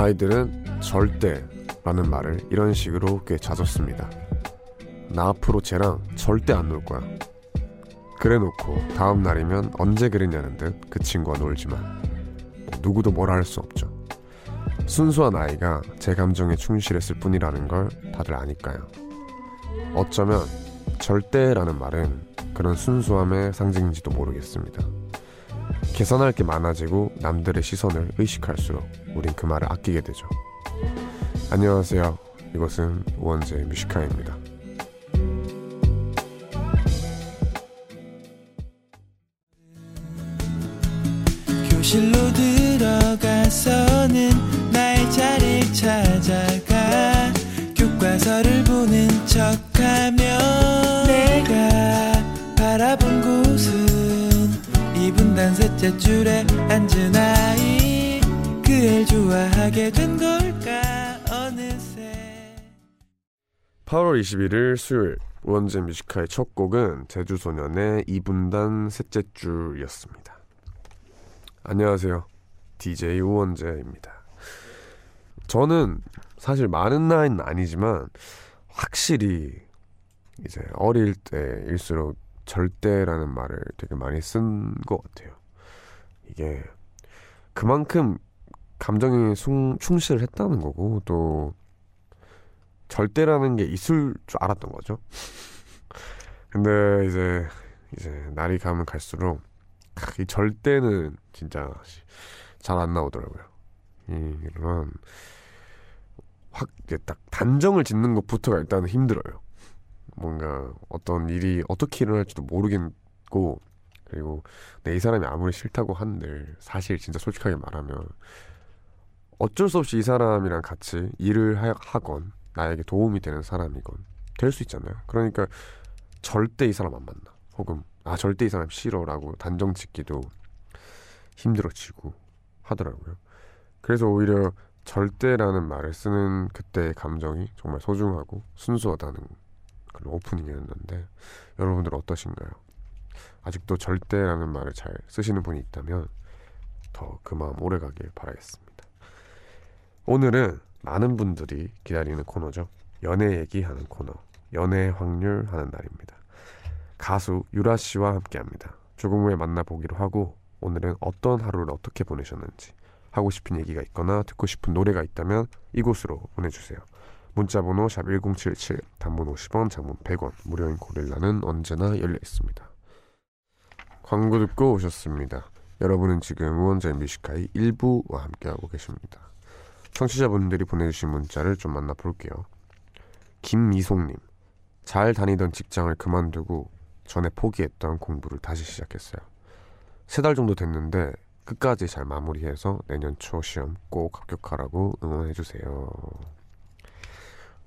아이들은 절대라는 말을 이런 식으로 꽤 씁니다. 나 앞으로 쟤랑 절대 안 놀 거야. 그래 놓고 다음 날이면 언제 그랬냐는 듯 그 친구와 놀지만 뭐 누구도 뭐라 할 수 없죠. 순수한 아이가 제 감정에 충실했을 뿐이라는 걸 다들 아니까요. 어쩌면 절대라는 말은 그런 순수함의 상징인지도 모르겠습니다. 계산할 게 많아지고 남들의 시선을 의식할수록 우린 그 말을 아끼게 되죠. 안녕하세요. 이것은 우원재 뮤지카입니다. 교 이분단 셋째 줄에 앉은 아이 그 애를 좋아하게 된 걸까 어느새 8월 21일 수요일 우원재 Music High의 첫 곡은 제주소년의 2분단 셋째 줄이었습니다. 안녕하세요. DJ 우원재입니다. 저는 사실 많은 나이는 아니지만 확실히 이제 어릴 때일수록 절대라는 말을 되게 많이 쓴 것 같아요. 이게 그만큼 감정에 충, 충실을 했다는 거고 또 절대라는 게 있을 줄 알았던 거죠. 근데 이제 이제 날이 가면 갈수록 이 절대는 진짜 잘 안 나오더라고요. 이런 확 이제 딱 단정을 짓는 것부터가 일단은 힘들어요. 뭔가 어떤 일이 어떻게 일어날지도 모르겠고 그리고 내 이 사람이 아무리 싫다고 한들 사실 진짜 솔직하게 말하면 어쩔 수 없이 이 사람이랑 같이 일을 하 건 나에게 도움이 되는 사람이건 될 수 있잖아요. 그러니까 절대 이 사람 안 만나. 혹은 아 절대 이 사람 싫어라고 단정 짓기도 힘들어지고 하더라고요. 그래서 오히려 절대라는 말을 쓰는 그때의 감정이 정말 소중하고 순수하다는 그런 오프닝이었는데 여러분들 어떠신가요? 아직도 절대라는 말을 잘 쓰시는 분이 있다면 더 그 마음 오래 가길 바라겠습니다. 오늘은 많은 분들이 기다리는 코너죠. 연애 얘기하는 코너. 연애 확률 하는 날입니다. 가수 유라 씨와 함께 합니다. 조금 후에 만나보기로 하고 오늘은 어떤 하루를 어떻게 보내셨는지 하고 싶은 얘기가 있거나 듣고 싶은 노래가 있다면 이곳으로 보내주세요. 문자번호 샵 1077, 단문 50원, 장문 100원, 무료인 고릴라는 언제나 열려 있습니다. 광고 듣고 오셨습니다. 여러분은 지금 우원재 Music High의 1부와 함께하고 계십니다. 청취자분들이 보내주신 문자를 좀 만나볼게요. 김미송님, 잘 다니던 직장을 그만두고 전에 포기했던 공부를 다시 시작했어요. 세 달 정도 됐는데 끝까지 잘 마무리해서 내년 초 시험 꼭 합격하라고 응원해주세요.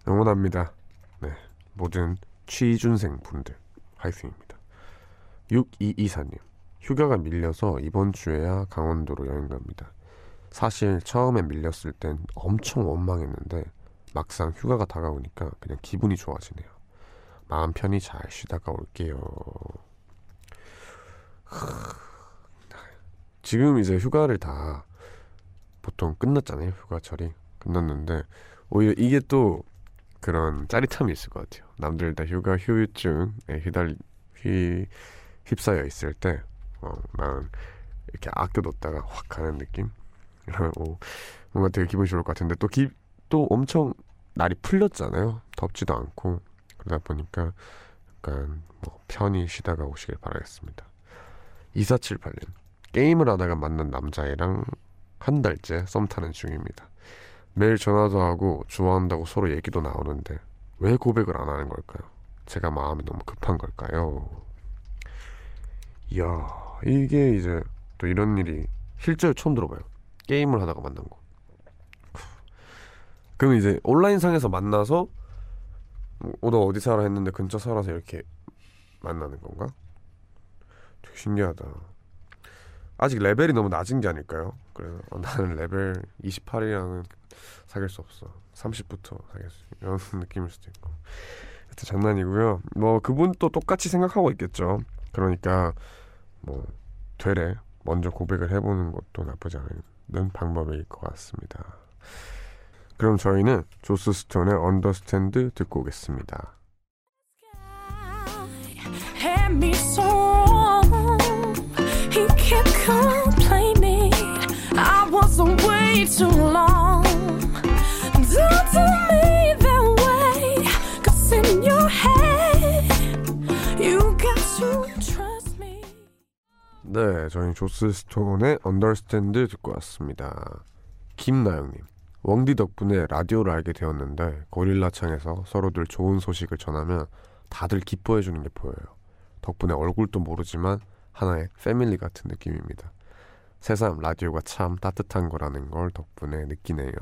응원합니다. 네, 모든 취준생 분들 화이팅입니다. 6224님, 휴가가 밀려서 이번 주에야 강원도로 여행 갑니다. 사실 처음에 밀렸을 땐 엄청 원망했는데 막상 휴가가 다가오니까 그냥 기분이 좋아지네요. 마음 편히 잘 쉬다가 올게요. 지금 이제 휴가를 다 보통 끝났잖아요. 휴가철이 끝났는데 오히려 이게 또 그런 짜릿함이 있을 것 같아요. 남들 다 휴가 휴유증에 휘달 휘 휩싸여 있을 때, 어, 난 이렇게 아껴뒀다가 확 가는 느낌. 어, 뭔가 되게 기분이 좋을 것 같은데 또, 기, 또 엄청 날이 풀렸잖아요. 덥지도 않고 그러다 보니까 약간 뭐 편히 쉬다가 오시길 바라겠습니다. 2478님 게임을 하다가 만난 남자애랑 한 달째 썸 타는 중입니다. 매일 전화도 하고 좋아한다고 서로 얘기도 나오는데 왜 고백을 안 하는 걸까요? 제가 마음이 너무 급한 걸까요? 이야 이게 이제 또 이런 일이 실제로 처음 들어봐요. 게임을 하다가 만난 거. 그럼 이제 온라인상에서 만나서 어, 너 어디 살아 했는데 근처 살아서 이렇게 만나는 건가? 되게 신기하다. 아직 레벨이 너무 낮은 게 아닐까요? 그래서 어, 나는 레벨 28이랑은 사귈 수 없어. 30부터 사귈 수 이런 느낌일 수도 있고. 하여튼 장난이고요. 뭐 그분 또 똑같이 생각하고 있겠죠. 그러니까 뭐 되래 먼저 고백을 해보는 것도 나쁘지 않은 방법일 것 같습니다. 그럼 저희는 조스 스톤의 Understand 듣고 오겠습니다. 네, 저희 조스 스톤의 언더스탠드 듣고 왔습니다. 김나영님, 웡디 덕분에 라디오를 알게 되었는데 고릴라 창에서 서로들 좋은 소식을 전하면 다들 기뻐해 주는 게 보여요. 덕분에 얼굴도 모르지만 하나의 패밀리 같은 느낌입니다. 새삼 라디오가 참 따뜻한 거라는 걸 덕분에 느끼네요.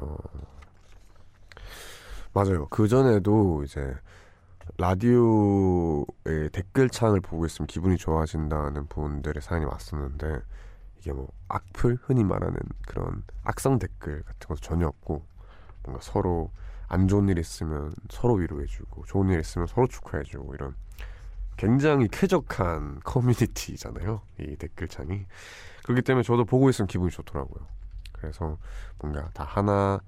맞아요. 그 전에도 이제 라디오의 댓글창을 보고 있으면 기분이 좋아진다는 분들의 사연이 왔었는데 이게 뭐 악플? 흔히 말하는 그런 악성 댓글 같은 것도 전혀 없고 뭔가 서로 안 좋은 일 있으면 서로 위로해주고 좋은 일 있으면 서로 축하해주고 이런 굉장히 쾌적한 커뮤니티잖아요 이 댓글창이. 그렇기 때문에 저도 보고 있으면 기분이 좋더라고요. 그래서 뭔가 다 하나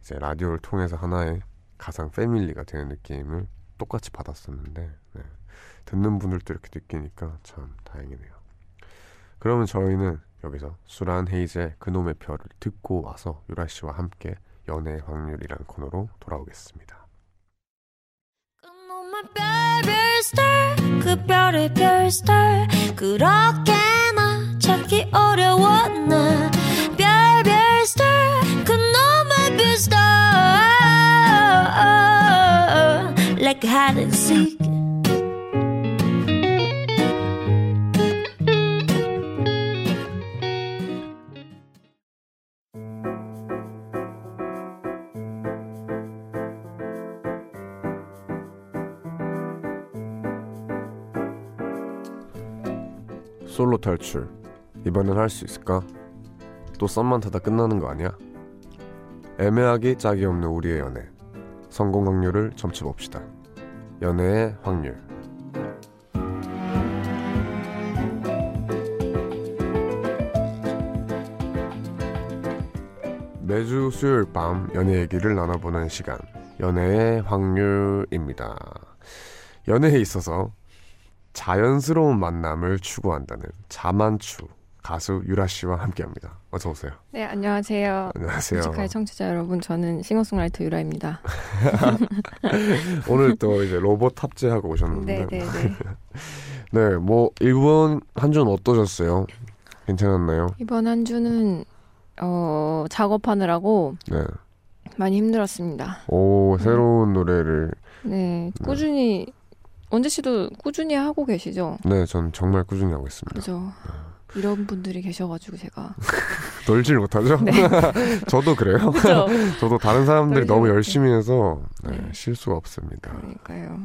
이제 라디오를 통해서 하나의 가상 패밀리가 되는 느낌을 똑같이 받았었는데 네. 듣는 분들도 이렇게 느끼니까 참 다행이네요. 그러면 저희는 여기서 수란 헤이즈의 그놈의 별을 듣고 와서 유라 씨와 함께 연애 확률이라는 코너로 돌아오겠습니다. 그놈의 별별 스타 그 별의 별스타 그렇게나 찾기 어려웠나 별별 스타 그놈의 별스타 like hide and seek 솔로 탈출 이번엔 할 수 있을까? 또 썸만 타다 끝나는 거 아니야? 애매하기 짝이 없는 우리의 연애 성공 확률을 점치 봅시다. 연애의 확률. 매주 수요일 밤 연애 얘기를 나눠보는 시간. 연애의 확률입니다. 연애에 있어서 자연스러운 만남을 추구한다는 자만추 가수 유라 씨와 함께합니다. 어서 오세요. 네, 안녕하세요. 안녕하세요. 뮤지컬 청취자 여러분, 저는 싱어송라이터 유라입니다. 오늘 또 이제 로봇 탑재하고 오셨는데, 네, 네, 네. 네, 뭐 이번 한 주는 어떠셨어요? 괜찮았나요? 이번 한 주는 어, 작업하느라고 네. 많이 힘들었습니다. 오 새로운 노래를 네, 꾸준히 원재 씨도 꾸준히 하고 계시죠? 네, 전 정말 꾸준히 하고 있습니다. 그죠? 이런 분들이 계셔가지고 제가 놀질 못하죠? 네. 저도 그래요. 저도 다른 사람들이 너무. 열심히 해서 네, 네. 실수가 없습니다. 그러니까요.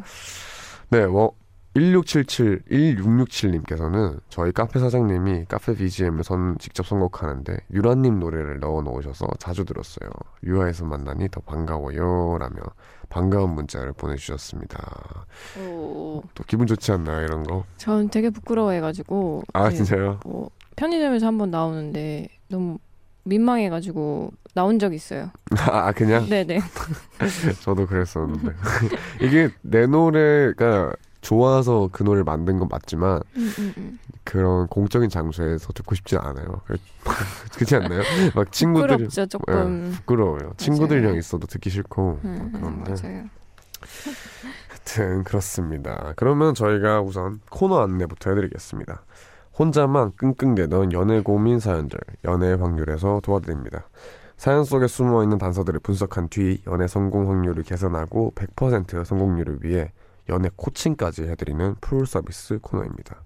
네, 뭐 1677, 1667님께서는 저희 카페 사장님이 카페 BGM을 선 직접 선곡하는데 유라님 노래를 넣어 놓으셔서 자주 들었어요. 유아에서 만나니 더 반가워요. 라며 반가운 문자를 보내주셨습니다. 오, 또 기분 좋지 않나요, 이런 거? 전 되게 부끄러워해가지고 아, 네, 진짜요? 뭐 편의점에서 한번 나오는데 너무 민망해가지고 나온 적 있어요. 아, 그냥? 네네. 저도 그랬었는데. 이게 내 노래가 좋아서 그 노래를 만든 건 맞지만 음, 음, 음. 그런 공적인 장소에서 듣고 싶진 않아요. 그렇지 않나요? 막 친구들이 부끄럽죠 조금. 부끄러워요. 친구들이랑 있어도 듣기 싫고 그런데 맞아요. 하여튼 그렇습니다. 그러면 저희가 우선 코너 안내부터 해드리겠습니다. 혼자만 끙끙대던 연애 고민 사연들 연애 확률에서 도와드립니다. 사연 속에 숨어있는 단서들을 분석한 뒤 연애 성공 확률을 개선하고 100% 성공률을 위해 연애 코칭까지 해드리는 풀 서비스 코너입니다.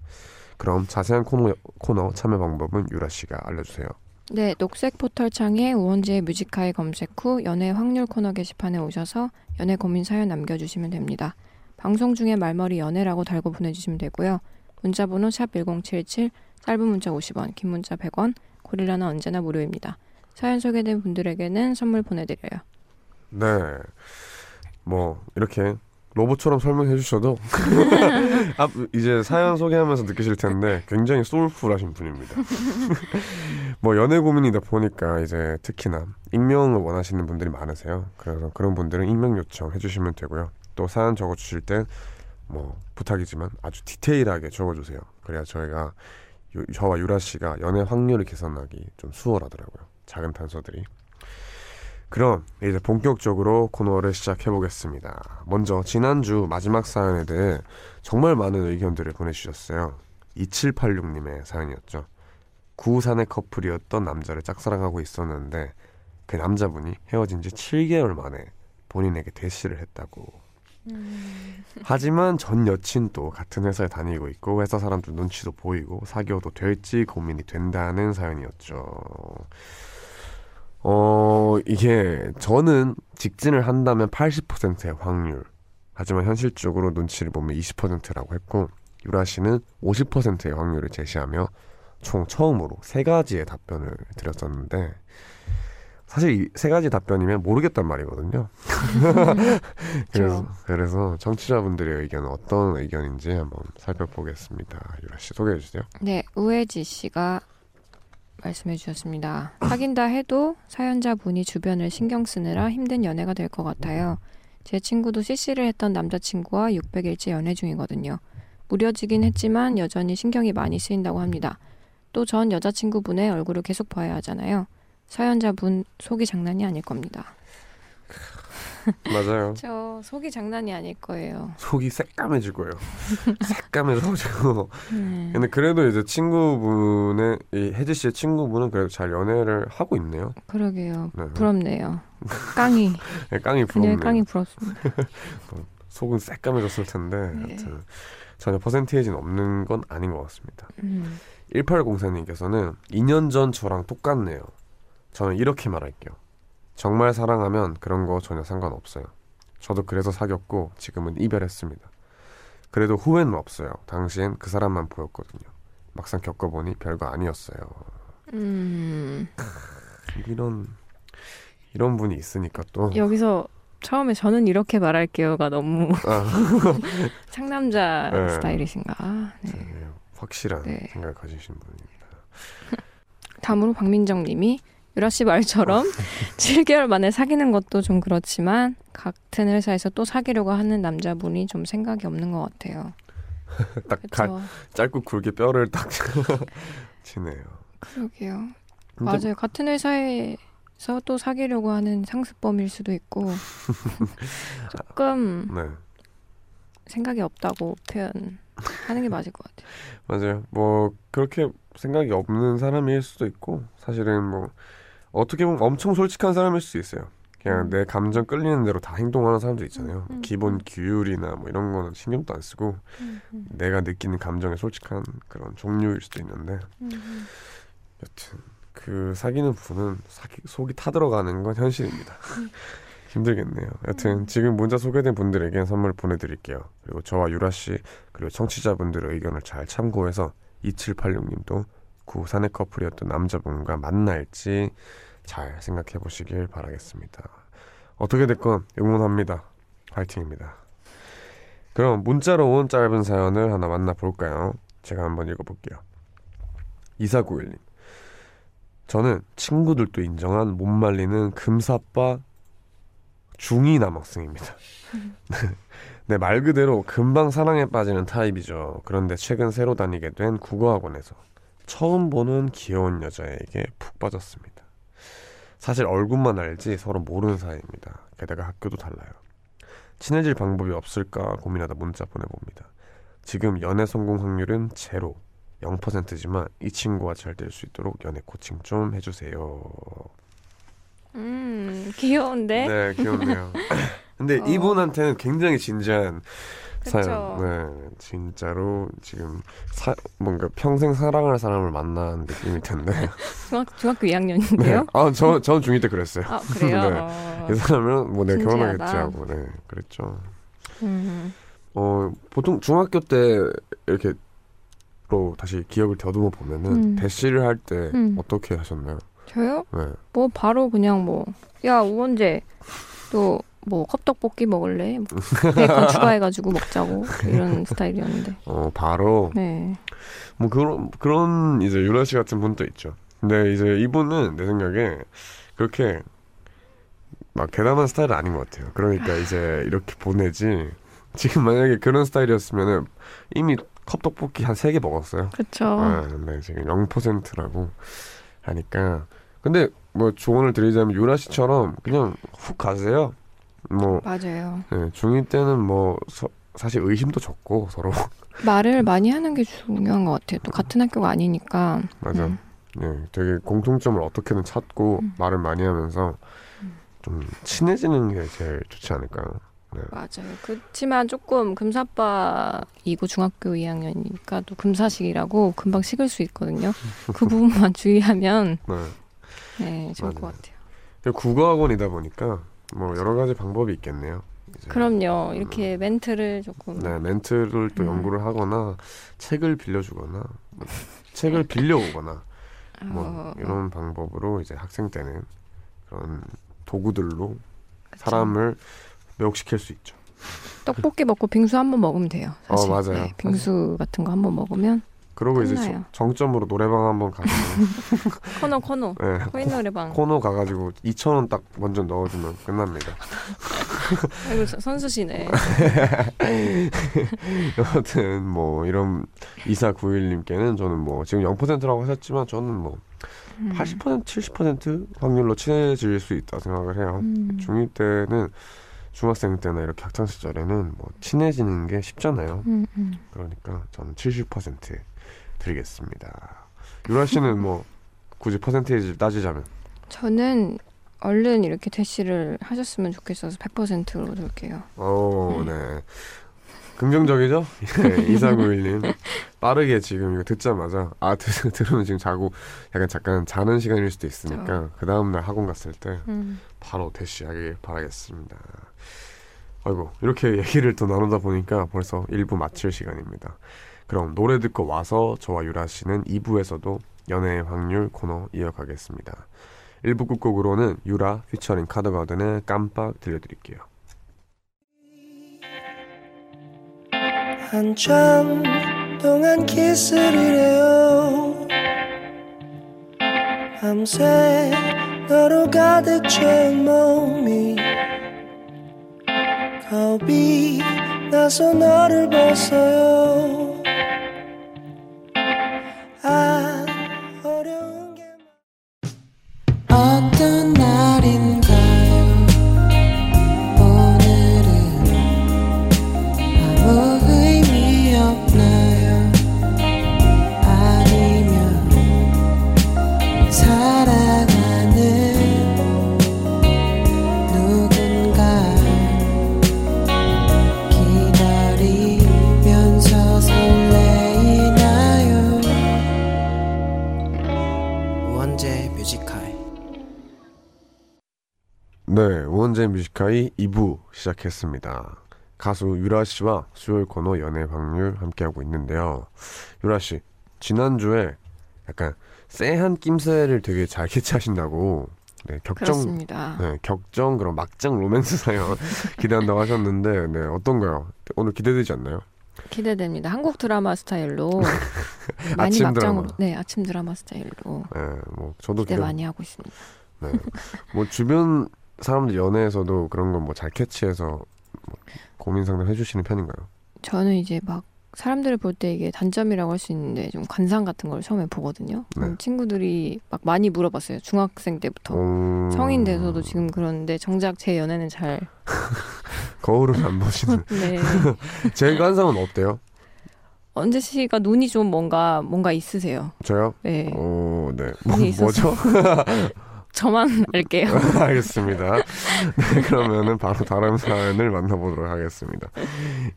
그럼 자세한 코너, 코너 참여 방법은 유라 씨가 알려주세요. 네, 녹색 포털 창에 우원지의 뮤지카이 검색 후 연애 확률 코너 게시판에 오셔서 연애 고민 사연 남겨주시면 됩니다. 방송 중에 말머리 연애라고 달고 보내주시면 되고요. 문자번호 샵 1077, 짧은 문자 50원, 긴 문자 100원, 고릴라는 언제나 무료입니다. 사연 소개된 분들에게는 선물 보내드려요. 네. 뭐 이렇게 로봇처럼 설명해 주셔도 앞 이제 사연 소개하면서 느끼실 텐데 굉장히 소울풀하신 분입니다. 뭐 연애 고민이다 보니까 이제 특히나 익명을 원하시는 분들이 많으세요. 그래서 그런 분들은 익명 요청해 주시면 되고요. 또 사연 적어 주실 땐 뭐 부탁이지만 아주 디테일하게 적어 주세요. 그래야 저희가 유- 저와 유라 씨가 연애 확률을 계산하기 좀 수월하더라고요. 작은 단서들이. 그럼 이제 본격적으로 코너를 시작해 보겠습니다. 먼저 지난주 마지막 사연에 대해 정말 많은 의견들을 보내주셨어요. 2786님의 사연이었죠. 구산의 커플이었던 남자를 짝사랑하고 있었는데 그 남자분이 헤어진 지 7개월 만에 본인에게 대시를 했다고. 하지만 전 여친도 같은 회사에 다니고 있고 회사 사람들 눈치도 보이고 사귀어도 될지 고민이 된다는 사연이었죠. 어, 이게 저는 직진을 한다면 80%의 확률. 하지만 현실적으로 눈치를 보면 20%라고 했고 유라 씨는 50%의 확률을 제시하며 총 처음으로 세 가지의 답변을 드렸었는데 사실 이 세 가지 답변이면 모르겠단 말이거든요. 그래서, 그래서 청취자분들의 의견은 어떤 의견인지 한번 살펴보겠습니다. 유라 씨 소개해 주세요. 네, 우혜지 씨가 말씀해 주셨습니다. 사귄다 해도 사연자분이 주변을 신경 쓰느라 힘든 연애가 될 것 같아요. 제 친구도 CC를 했던 남자친구와 600일째 연애 중이거든요. 무뎌지긴 했지만 여전히 신경이 많이 쓰인다고 합니다. 또 전 여자친구분의 얼굴을 계속 봐야 하잖아요. 사연자분 속이 장난이 아닐 겁니다. 맞아요. 저 속이 장난이 아닐 거예요. 속이 새까매질 거예요. 새까매져가지고. 네. 근데 그래도 이제 친구분의 이 혜지 씨의 친구분은 그래도 잘 연애를 하고 있네요. 그러게요. 네. 부럽네요. 깡이 네, 깡이 부럽네요. 깡이 부럽습니다. 속은 새까매졌을 텐데 네. 하여튼 전혀 퍼센테이지는 없는 건 아닌 것 같습니다. 음. 1804님께서는 2년 전 저랑 똑같네요. 저는 이렇게 말할게요. 정말 사랑하면 그런 거 전혀 상관없어요. 저도 그래서 사귀었고 지금은 이별했습니다. 그래도 후회는 없어요. 당시엔 그 사람만 보였거든요. 막상 겪어보니 별거 아니었어요. 음. 이런 이런 분이 있으니까 또 여기서 처음에 저는 이렇게 말할게요가 너무 아, 상남자 네. 스타일이신가. 네. 네, 확실한 네. 생각을 가지신 분입니다. 다음으로 박민정 님이 유라 씨 말처럼 7개월 만에 사귀는 것도 좀 그렇지만 같은 회사에서 또 사귀려고 하는 남자분이 좀 생각이 없는 것 같아요. 딱 가-. 짧고 굵게 뼈를 딱 치네요. 그러게요. 맞아요. 같은 회사에서 또 사귀려고 하는 상습범일 수도 있고 조금 네. 생각이 없다고 표현하는 게 맞을 것 같아요. 맞아요. 뭐 그렇게 생각이 없는 사람일 수도 있고 사실은 뭐 어떻게 보면 엄청 솔직한 사람일 수 있어요. 그냥 음. 내 감정 끌리는 대로 다 행동하는 사람들 있잖아요. 음, 음, 기본 음. 규율이나 뭐 이런 거는 신경도 안 쓰고 내가 느끼는 감정에 솔직한 그런 종류일 수도 있는데 여튼 그 사귀는 분은 사기, 속이 타들어가는 건 현실입니다. 힘들겠네요. 여튼 지금 문자 소개된 분들에게 선물 보내드릴게요. 그리고 저와 유라 씨 그리고 청취자분들의 의견을 잘 참고해서 2786님도 구 사내 커플이었던 남자분과 만날지 잘 생각해 보시길 바라겠습니다. 어떻게 됐건 응원합니다. 화이팅입니다. 그럼 문자로 온 짧은 사연을 하나 만나볼까요? 제가 한번 읽어볼게요. 2491님. 저는 친구들도 인정한 못 말리는 금사빠 중2 남학생입니다. 네, 말 그대로 금방 사랑에 빠지는 타입이죠. 그런데 최근 새로 다니게 된 국어학원에서 처음 보는 귀여운 여자에게 푹 빠졌습니다. 사실 얼굴만 알지 서로 모르는 사이입니다. 게다가 학교도 달라요. 친해질 방법이 없을까 고민하다 문자 보내봅니다. 지금 연애 성공 확률은 제로 0%지만 이 친구와 잘 될 수 있도록 연애 코칭 좀 해주세요. 음, 귀여운데? 네, 귀엽네요. 근데 어. 이분한테는 굉장히 진지한. 사연. 네, 진짜로 지금 사, 뭔가 평생 사랑할 사람을 만난 느낌일 텐데. 중학, 중학교 네. 2학년인데요? 아, 저, 전 중2 때 그랬어요. 아, 그래요? 네. 어. 이 사람은 뭐 내가. 결혼하겠지 하고, 네, 그랬죠. 음, 어, 보통 중학교 때 이렇게 로 다시 기억을 더듬어 보면은 음. 대시를 할때 음. 어떻게 하셨나요? 저요? 네. 뭐 바로 그냥 뭐 야 우원재 또 뭐 컵떡볶이 먹을래? 뭐 베이컨 추가해가지고 먹자고 이런 스타일이었는데. 어 바로 네. 뭐 그런 그런 이제 유라 씨 같은 분도 있죠. 근데 이제 이분은 내 생각에 그렇게 막 대단한 스타일은 아닌 것 같아요. 그러니까 이제 이렇게 보내지. 지금 만약에 그런 스타일이었으면은 이미 컵떡볶이 한 세 개 먹었어요. 그렇죠. 아, 근데 지금 0%라고 하니까. 근데 뭐 조언을 드리자면 유라 씨처럼 그냥 훅 가세요. 뭐 맞아요. 네, 중2 때는 뭐 서- 사실 의심도 적고 서로 말을 많이 하는 게 중요한 것 같아요. 또 같은 학교가 아니니까. 맞아. 음. 네, 되게 공통점을 어떻게든 찾고 음. 말을 많이 하면서 좀 친해지는 게 제일 좋지 않을까요? 네. 맞아요. 그렇지만 조금 금사빠이고 중학교 2학년이니까 또 금사식이라고 금방 식을 수 있거든요. 그 부분만 주의하면 네. 네, 좋을 맞아요. 것 같아요. 국어학원이다 보니까 뭐 여러 가지 방법이 있겠네요. 이제 그럼요. 이렇게 멘트를 조금 네, 멘트를 또 음. 연구를 하거나 책을 빌려주거나 뭐 책을 빌려오거나 뭐 어, 이런 방법으로 이제 학생 때는 그런 도구들로 그쵸. 사람을 매혹시킬 수 있죠. 떡볶이 먹고 빙수 한 번 먹으면 돼요. 사실. 어, 맞아요. 네, 빙수 같은 거 한 번 먹으면 그러고 이제. 정- 정점으로 노래방 한번 가서 코너 코너 네, 코인 노래방. 코너 가가지고 2천 원 딱 먼저 넣어주면 끝납니다. 아이고 서- 선수시네. 여하튼 뭐 이런 2491님께는 저는 뭐 지금 0%라고 하셨지만 저는 뭐 음. 80% 70% 확률로 친해질 수 있다 생각을 해요. 음. 중2 때는 중학생 때나 이렇게 학창 시절에는 뭐 친해지는 게 쉽잖아요. 음, 음. 그러니까 저는 70% 드리겠습니다. 유라 씨는 뭐 굳이 퍼센테이지 따지자면 저는 얼른 이렇게 대시를 하셨으면 좋겠어서 100%로 둘게요. 오, 네. 긍정적이죠? 예, 2491님. 빠르게 지금 이거 듣자마자, 아, 들, 들으면 지금 자고, 약간 잠깐 자는 시간일 수도 있으니까, 그 다음 날 학원 갔을 때, 음. 바로 대시하길 바라겠습니다. 아이고, 이렇게 얘기를 또 나누다 보니까 벌써 1부 마칠 시간입니다. 그럼 노래 듣고 와서 저와 유라 씨는 2부에서도 연애의 확률 코너 이어가겠습니다. 1부 끝곡으로는 유라 피처링 카드가든의 깜빡 들려드릴게요. 한참 동안 키스를 해요 밤새 너로 가득 채운 몸이 겁이 나서 너를 벗어요 뮤지카이 2부 시작했습니다. 가수 유라 씨와 수요일 코너 연애 확률 함께하고 있는데요. 유라 씨, 지난주에 약간 쎄한 낌새를 되게 잘 캐치하신다고 네, 격정 그렇습니다. 네, 격정 그런 막장 로맨스 사연 기대한다고 하셨는데 네, 어떤가요? 오늘 기대되지 않나요? 기대됩니다. 한국 드라마 스타일로 많이 아침 막장으로 드라마. 네 아침 드라마 스타일로 네, 뭐 저도 기대 기대- 많이 하고 있습니다. 네. 뭐 주변 사람들 연애에서도 그런 건 뭐 잘 캐치해서 뭐 고민 상담 해주시는 편인가요? 저는 이제 막 사람들을 볼 때 이게 단점이라고 할 수 있는데 좀 관상 같은 걸 처음에 보거든요. 네. 음, 친구들이 막 많이 물어봤어요. 중학생 때부터. 음, 성인 돼서도 지금 그러는데 정작 제 연애는 잘 거울은 안 보시는. 네. 제 관상은 어때요? 언제 씨가 눈이 좀 뭔가 뭔가 있으세요. 저요? 네. 어, 네. 뭐. 뭐죠? 저만 알게요. 알겠습니다. 네, 그러면은 바로 다른 사연을 만나보도록 하겠습니다.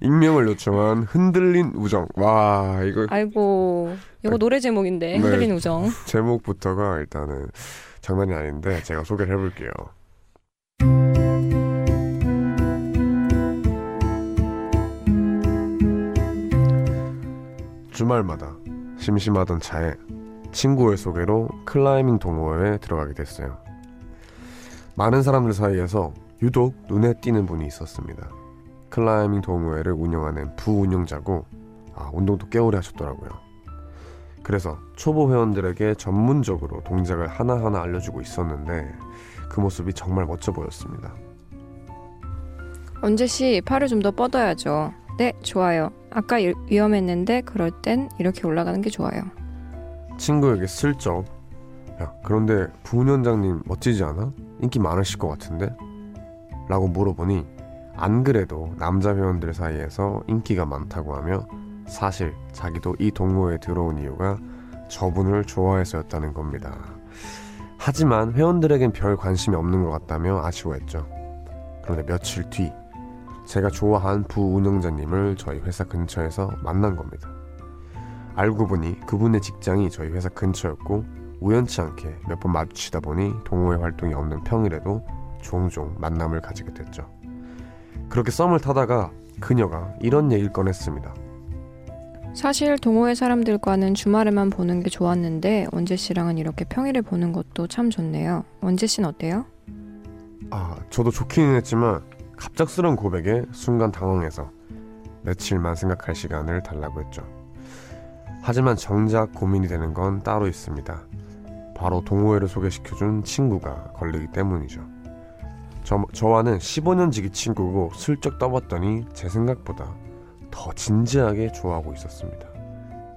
익명을 요청한 흔들린 우정. 와, 이거 아이고, 이거 노래 제목인데 네. 흔들린 우정. 제목부터가 일단은 장난이 아닌데 제가 소개를 해볼게요. 주말마다 심심하던 차에 친구의 소개로 클라이밍 동호회에 들어가게 됐어요. 많은 사람들 사이에서 유독 눈에 띄는 분이 있었습니다. 클라이밍 동호회를 운영하는 부운영자고 아, 운동도 꽤 오래 하셨더라고요. 그래서 초보 회원들에게 전문적으로 동작을 하나하나 알려주고 있었는데 그 모습이 정말 멋져 보였습니다. 원재 씨 팔을 좀 더 뻗어야죠. 네, 좋아요. 아까 이- 위험했는데 그럴 땐 이렇게 올라가는 게 좋아요. 친구에게 슬쩍 야 그런데 부운영장님 멋지지 않아? 인기 많으실 것 같은데? 라고 물어보니 안 그래도 남자 회원들 사이에서 인기가 많다고 하며 사실 자기도 이 동호회에 들어온 이유가 저분을 좋아해서였다는 겁니다. 하지만 회원들에겐 별 관심이 없는 것 같다며 아쉬워했죠. 그런데 며칠 뒤 제가 좋아한 부운영자님을 저희 회사 근처에서 만난 겁니다. 알고 보니 그분의 직장이 저희 회사 근처였고 우연치 않게 몇 번 마주치다 보니 동호회 활동이 없는 평일에도 종종 만남을 가지게 됐죠. 그렇게 썸을 타다가 그녀가 이런 얘기를 꺼냈습니다. 사실 동호회 사람들과는 주말에만 보는 게 좋았는데 원재 씨랑은 이렇게 평일에 보는 것도 참 좋네요. 원재 씨는 어때요? 아, 저도 좋기는 했지만 갑작스러운 고백에 순간 당황해서 며칠만 생각할 시간을 달라고 했죠. 하지만 정작 고민이 되는 건 따로 있습니다. 바로 동호회를 소개시켜준 친구가 걸리기 때문이죠. 저, 저와는 15년 지기 친구고 슬쩍 떠봤더니 제 생각보다 더 진지하게 좋아하고 있었습니다.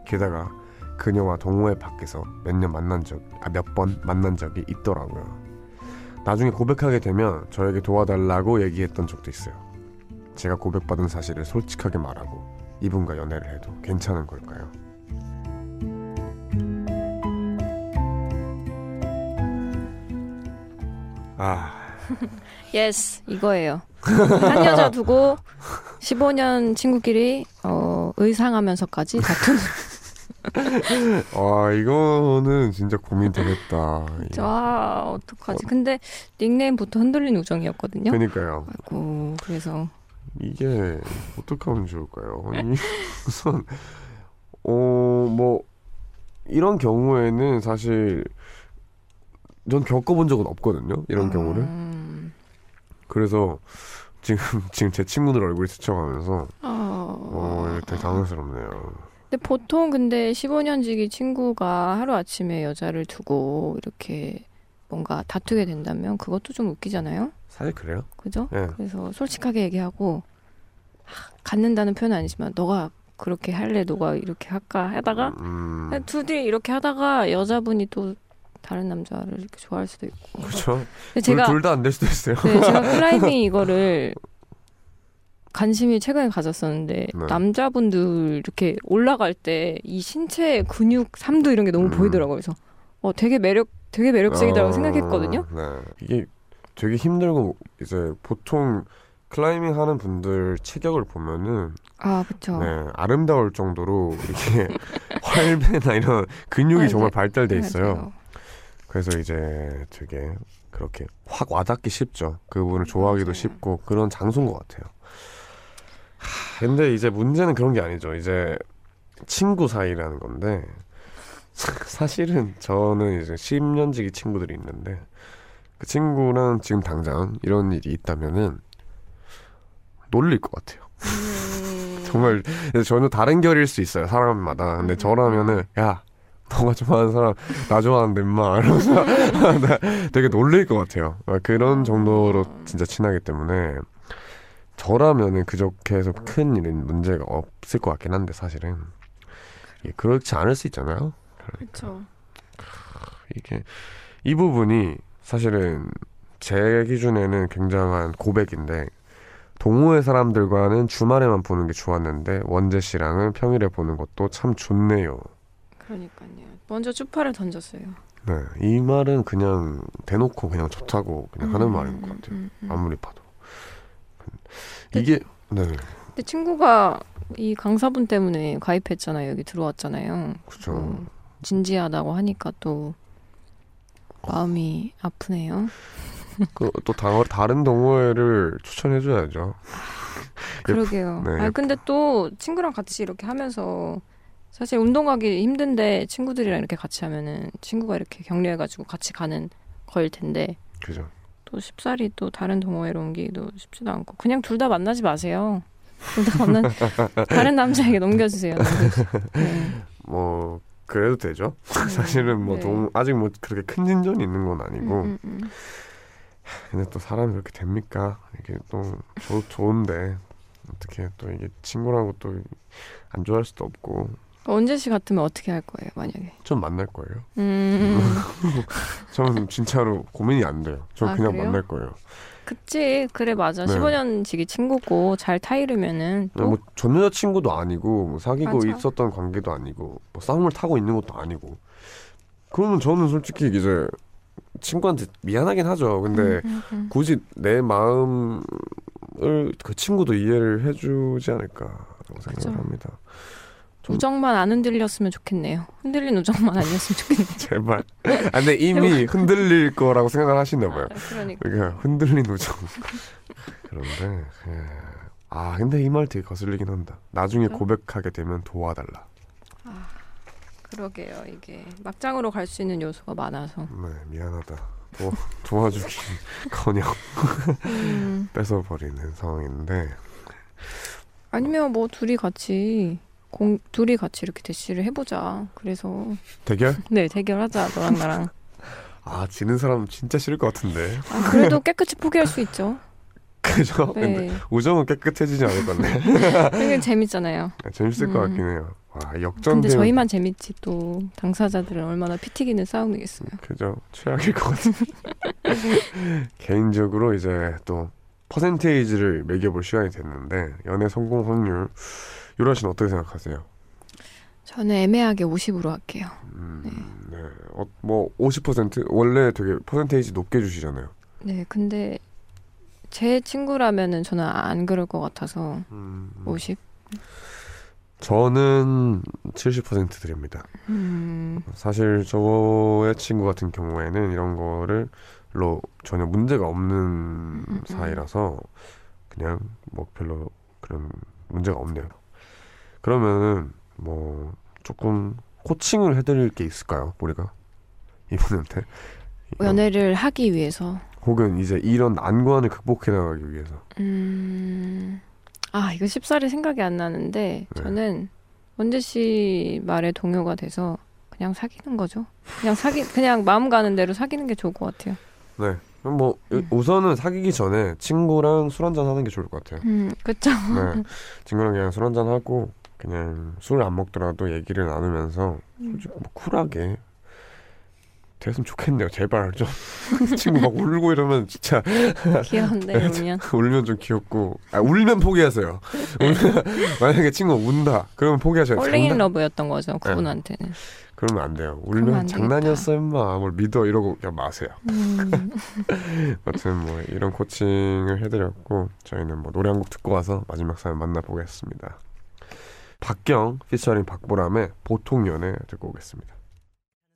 게다가 그녀와 동호회 밖에서 몇 년 만난 적, 아, 몇 번 만난 적이 있더라고요. 나중에 고백하게 되면 저에게 도와달라고 얘기했던 적도 있어요. 제가 고백받은 사실을 솔직하게 말하고 이분과 연애를 해도 괜찮은 걸까요? 아, yes 이거예요. 한 여자 두고 15년 친구끼리 어, 의상하면서까지 다투는 아 이거는 진짜 고민되겠다. 아 어떡하지? 근데 닉네임부터 흔들린 우정이었거든요. 그러니까요. 아이고 그래서 이게 어떻게 하면 좋을까요? 우선 어뭐 이런 경우에는 사실 전 겪어본 적은 없거든요. 이런 경우를. 음, 그래서 지금 지금 제 친구들 얼굴이 스쳐가면서 어, 어 되게 당황스럽네요. 근데 보통 근데 15년 지기 친구가 하루 아침에 여자를 두고 이렇게 뭔가 다투게 된다면 그것도 좀 웃기잖아요. 사실 그래요? 그죠? 예. 그래서 솔직하게 얘기하고 하, 갖는다는 표현은 아니지만 너가 그렇게 할래, 너가 이렇게 할까 하다가 음, 둘이 이렇게 하다가 여자분이 또 다른 남자를 이렇게 좋아할 수도 있고. 그렇죠. 제가 둘 다 안 될 수도 있어요. 네, 제가 클라이밍 이거를 관심이 최근에 가졌었는데 네. 남자분들 이렇게 올라갈 때 이 신체 근육 삼도 이런 게 너무 음. 보이더라고요. 그래서 어 되게 매력 되게 매력적이다고 어, 생각했거든요. 네. 이게 되게 힘들고 이제 보통 클라이밍 하는 분들 체격을 보면은 아 그렇죠. 네, 아름다울 정도로 이렇게 활배나 이런 근육이 아, 정말 네. 발달돼 있어요. 그래서 이제 되게 그렇게 확 와닿기 쉽죠. 그분을 좋아하기도 맞아요. 쉽고 그런 장소인 것 같아요. 하, 근데 이제 문제는 그런 게 아니죠. 이제 친구 사이라는 건데 사실은 저는 이제 10년지기 친구들이 있는데 그 친구랑 지금 당장 이런 일이 있다면은 놀릴 것 같아요. 음. 정말 저는 다른 결일 수 있어요 사람마다 근데 저라면은 야 너가 좋아하는 사람 나 좋아하는데 인마. 이러면서 되게 놀릴 것 같아요. 아, 그런 정도로 진짜 친하기 때문에 저라면은 그저께 해서 큰 일은 문제가 없을 것 같긴 한데 사실은. 예, 그렇지 않을 수 있잖아요. 그렇죠. 이게 이 부분이 사실은 제 기준에는 굉장한 고백인데 동호회 사람들과는 주말에만 보는 게 좋았는데 원재 씨랑은 평일에 보는 것도 참 좋네요. 그러니까요. 먼저 추파를 던졌어요. 네, 이 말은 그냥 대놓고 그냥 좋다고 그냥 하는 음, 말인 것 음, 같아요. 음, 음. 아무리 봐도 이게 네, 근데 친구가 이 강사분 때문에 가입했잖아요. 여기 들어왔잖아요. 그렇죠. 음, 진지하다고 하니까 또 마음이 아프네요. 그또 다른 동호회를 추천해줘야죠. 그러게요. 네. 아 근데 또 친구랑 같이 이렇게 하면서 사실 운동 가기 힘든데 친구들이랑 이렇게 같이 하면은 친구가 이렇게 격려해가지고 같이 가는 거일 텐데 그죠. 또또 쉽사리 또 다른 동호회로 옮기기도 쉽지도 않고 그냥 둘 다 만나지 마세요. 둘 다 만나 다른 남자에게 넘겨주세요. 네. 뭐 그래도 되죠. 사실은 뭐 네. 동, 아직 뭐 그렇게 큰 진전이 있는 건 아니고 음, 음, 음. 근데 또 사람이 그렇게 됩니까? 이게 또 좋- 좋은데 어떻게 또 이게 친구라고 또 안 좋아할 수도 없고 언제 씨 같으면 어떻게 할 거예요, 만약에? 좀 만날 거예요. 음, 저는 진짜로 고민이 안 돼요. 저 아, 그냥 그래요? 만날 거예요. 그치, 그래 맞아. 네. 15년 지기 친구고 잘 타이르면은 또 뭐전 여자 친구도 아니고 뭐 사귀고 맞아. 있었던 관계도 아니고 뭐 쌍을 타고 있는 것도 아니고 그러면 저는 솔직히 이제 친구한테 미안하긴 하죠. 근데 음, 음, 음. 굳이 내 마음을 그 친구도 이해를 해주지 않을까라고 생각을. 합니다. 좀- 우정만 안 흔들렸으면 좋겠네요. 흔들린 우정만 아니었으면 좋겠네요. 제발. 아, 근데 이미 흔들릴 거라고 생각을 하시나 봐요. 그러니까. 이게 흔들린 우정. 그런데 예. 아 근데 이 말 되게 거슬리긴 한다. 나중에 그래요? 고백하게 되면 도와달라. 그러게요. 이게 막장으로 갈 수 있는 요소가 많아서. 네 미안하다. 도, 도와주긴 커녕 음, 뺏어버리는 상황인데 아니면 뭐 둘이 같이 공 둘이 같이 이렇게 대시를 해보자. 그래서 대결? 네 대결하자 너랑 나랑. 아 지는 사람 진짜 싫을 것 같은데. 아, 그래도 깨끗이 포기할 수 있죠. 그죠? 근데 네, 우정은 깨끗해지지 않을 건데 되게 재밌잖아요. 재밌을 것 음. 같긴 해요. 와 역전 근데 저희만 재밌지 또 당사자들은 얼마나 피 튀기는 싸움이겠어요. 그죠 최악일 것 같은. 개인적으로 이제 또 퍼센테이지를 매겨볼 시간이 됐는데 연애 성공 확률 유라 씨는 어떻게 생각하세요? 저는 애매하게 50으로 할게요. 음, 네. 어, 뭐50% 원래 되게 퍼센테이지 높게 주시잖아요. 네, 근데 제 친구라면은 저는 안 그럴 것 같아서 음, 50. 저는 70% 드립니다. 음, 사실 저의 친구 같은 경우에는 이런 거를 로 전혀 문제가 없는 음. 사이라서 그냥 뭐 별로 그런 문제가 없네요. 그러면은 뭐 조금 코칭을 해드릴 게 있을까요? 우리가 이분한테 연애를 하기 위해서. 혹은 이제 이런 난관을 극복해 나가기 위해서 음, 아 이거 쉽사리 생각이 안 나는데 네. 저는 원재 씨 말에 동요가 돼서 그냥 사귀는 거죠. 그냥 사귀 그냥 마음 가는 대로 사귀는 게 좋을 것 같아요. 네. 뭐 음. 우선은 사귀기 전에 친구랑 술 한잔 하는 게 좋을 것 같아요. 음, 그쵸. 네. 친구랑 그냥 술 한잔 하고 그냥 술 안 먹더라도 얘기를 나누면서 음. 솔직히 뭐 쿨하게 됐으면 좋겠네요. 제발 좀 친구 막 울고 이러면 진짜 귀여운데 울면. 울면 좀 귀엽고 아, 울면 포기하세요. 울면 만약에 친구 가 운다 그러면 포기하셔야 돼요. Falling in 장난- love였던 거죠 그분한테는. 그러면 안 돼요. 울면 안 장난이었어 임마 뭘 믿어 이러고 그냥 마세요. 음, 아무튼 뭐 이런 코칭을 해드렸고 저희는 뭐 노래 한 곡 듣고 와서 마지막 사연 만나보겠습니다. 박경 피처링 박보람의 보통 연애 듣고 오겠습니다.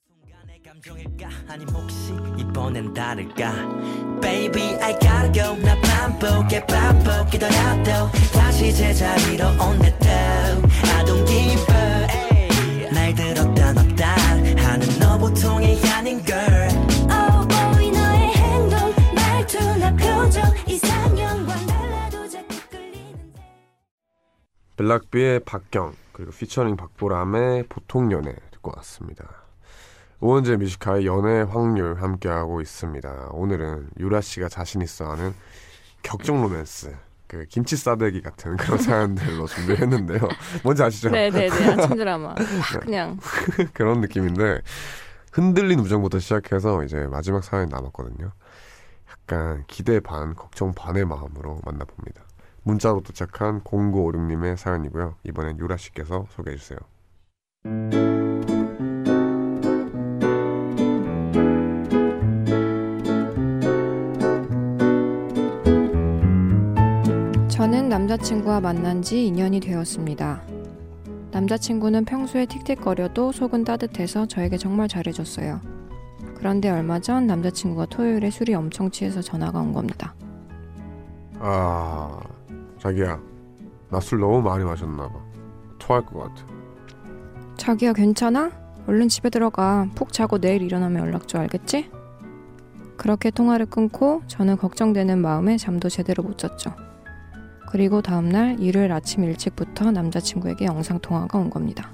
순간의 감정일까? 아님 혹시 이번엔 다를까? Baby I gotta go 나 반복해 반복이더라도 다시 제자리로 온다 또 I don't give up 날 들었다 놨다. 하는 너 보통이 아닌 girl. Oh boy 너의 행동 말투나 표정 블락비의 박경 그리고 피처링 박보람의 보통 연애 듣고 왔습니다. 우원재 Music High의 연애 확률 함께하고 있습니다. 오늘은 유라 씨가 자신 있어 하는 격정 로맨스 그 김치 싸대기 같은 그런 사연들로 준비했는데요. 뭔지 아시죠? 네네네 아침 드라마. 아, 그냥 그런 느낌인데 흔들린 우정부터 시작해서 이제 마지막 사연이 남았거든요. 약간 기대 반, 걱정 반의 마음으로 만나봅니다. 문자로 도착한 0956님의 사연이고요. 이번엔 유라 씨께서 소개해 주세요. 저는 남자친구와 만난 지 2년이 되었습니다. 남자친구는 평소에 틱틱거려도 속은 따뜻해서 저에게 정말 잘해줬어요. 그런데 얼마 전 남자친구가 토요일에 술이 엄청 취해서 전화가 온 겁니다. 아, 자기야, 나 술 너무 많이 마셨나 봐. 토할 것 같아. 자기야 괜찮아? 얼른 집에 들어가. 푹 자고 내일 일어나면 연락 줘 알겠지? 그렇게 통화를 끊고 저는 걱정되는 마음에 잠도 제대로 못 잤죠. 그리고 다음날 일요일 아침 일찍부터 남자친구에게 영상통화가 온 겁니다.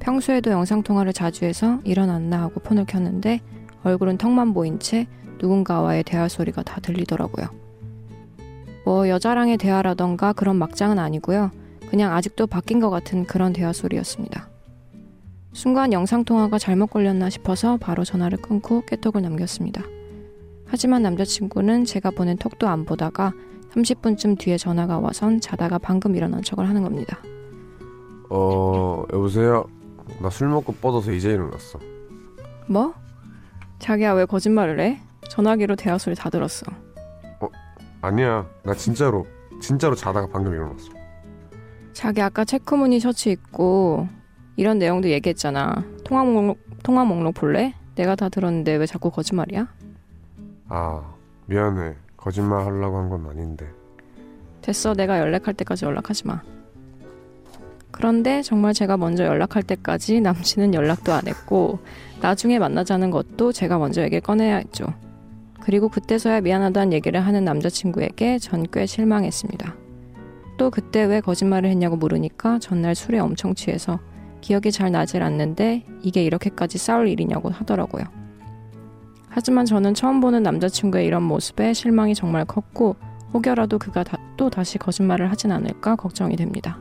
평소에도 영상통화를 자주 해서 일어났나 하고 폰을 켰는데 얼굴은 턱만 보인 채 누군가와의 대화 소리가 다 들리더라고요. 뭐 여자랑의 대화라던가 그런 막장은 아니고요. 그냥 아직도 바뀐 것 같은 그런 대화 소리였습니다. 순간 영상통화가 잘못 걸렸나 싶어서 바로 전화를 끊고 깨톡을 남겼습니다. 하지만 남자친구는 제가 보낸 톡도 안 보다가 30분쯤 뒤에 전화가 와선 자다가 방금 일어난 척을 하는 겁니다. 어 여보세요. 나 술 먹고 뻗어서 이제 일어났어. 뭐? 자기야 왜 거짓말을 해? 전화기로 대화 소리 다 들었어. 아니야. 나 진짜로 진짜로 자다가 방금 일어났어. 자기 아까 체크무늬 셔츠 입고 이런 내용도 얘기했잖아. 통화 목록 통화 목록 볼래? 내가 다 들었는데 왜 자꾸 거짓말이야? 아 미안해. 거짓말 하려고 한 건 아닌데. 됐어. 내가 연락할 때까지 연락하지 마. 그런데 정말 제가 먼저 연락할 때까지 남친은 연락도 안 했고 나중에 만나자는 것도 제가 먼저 얘기를 꺼내야 했죠. 그리고 그때서야 미안하다는 얘기를 하는 남자친구에게 전 꽤 실망했습니다. 또 그때 왜 거짓말을 했냐고 물으니까 전날 술에 엄청 취해서 기억이 잘 나질 않는데 이게 이렇게까지 싸울 일이냐고 하더라고요. 하지만 저는 처음 보는 남자친구의 이런 모습에 실망이 정말 컸고 혹여라도 그가 다- 또 다시 거짓말을 하진 않을까 걱정이 됩니다.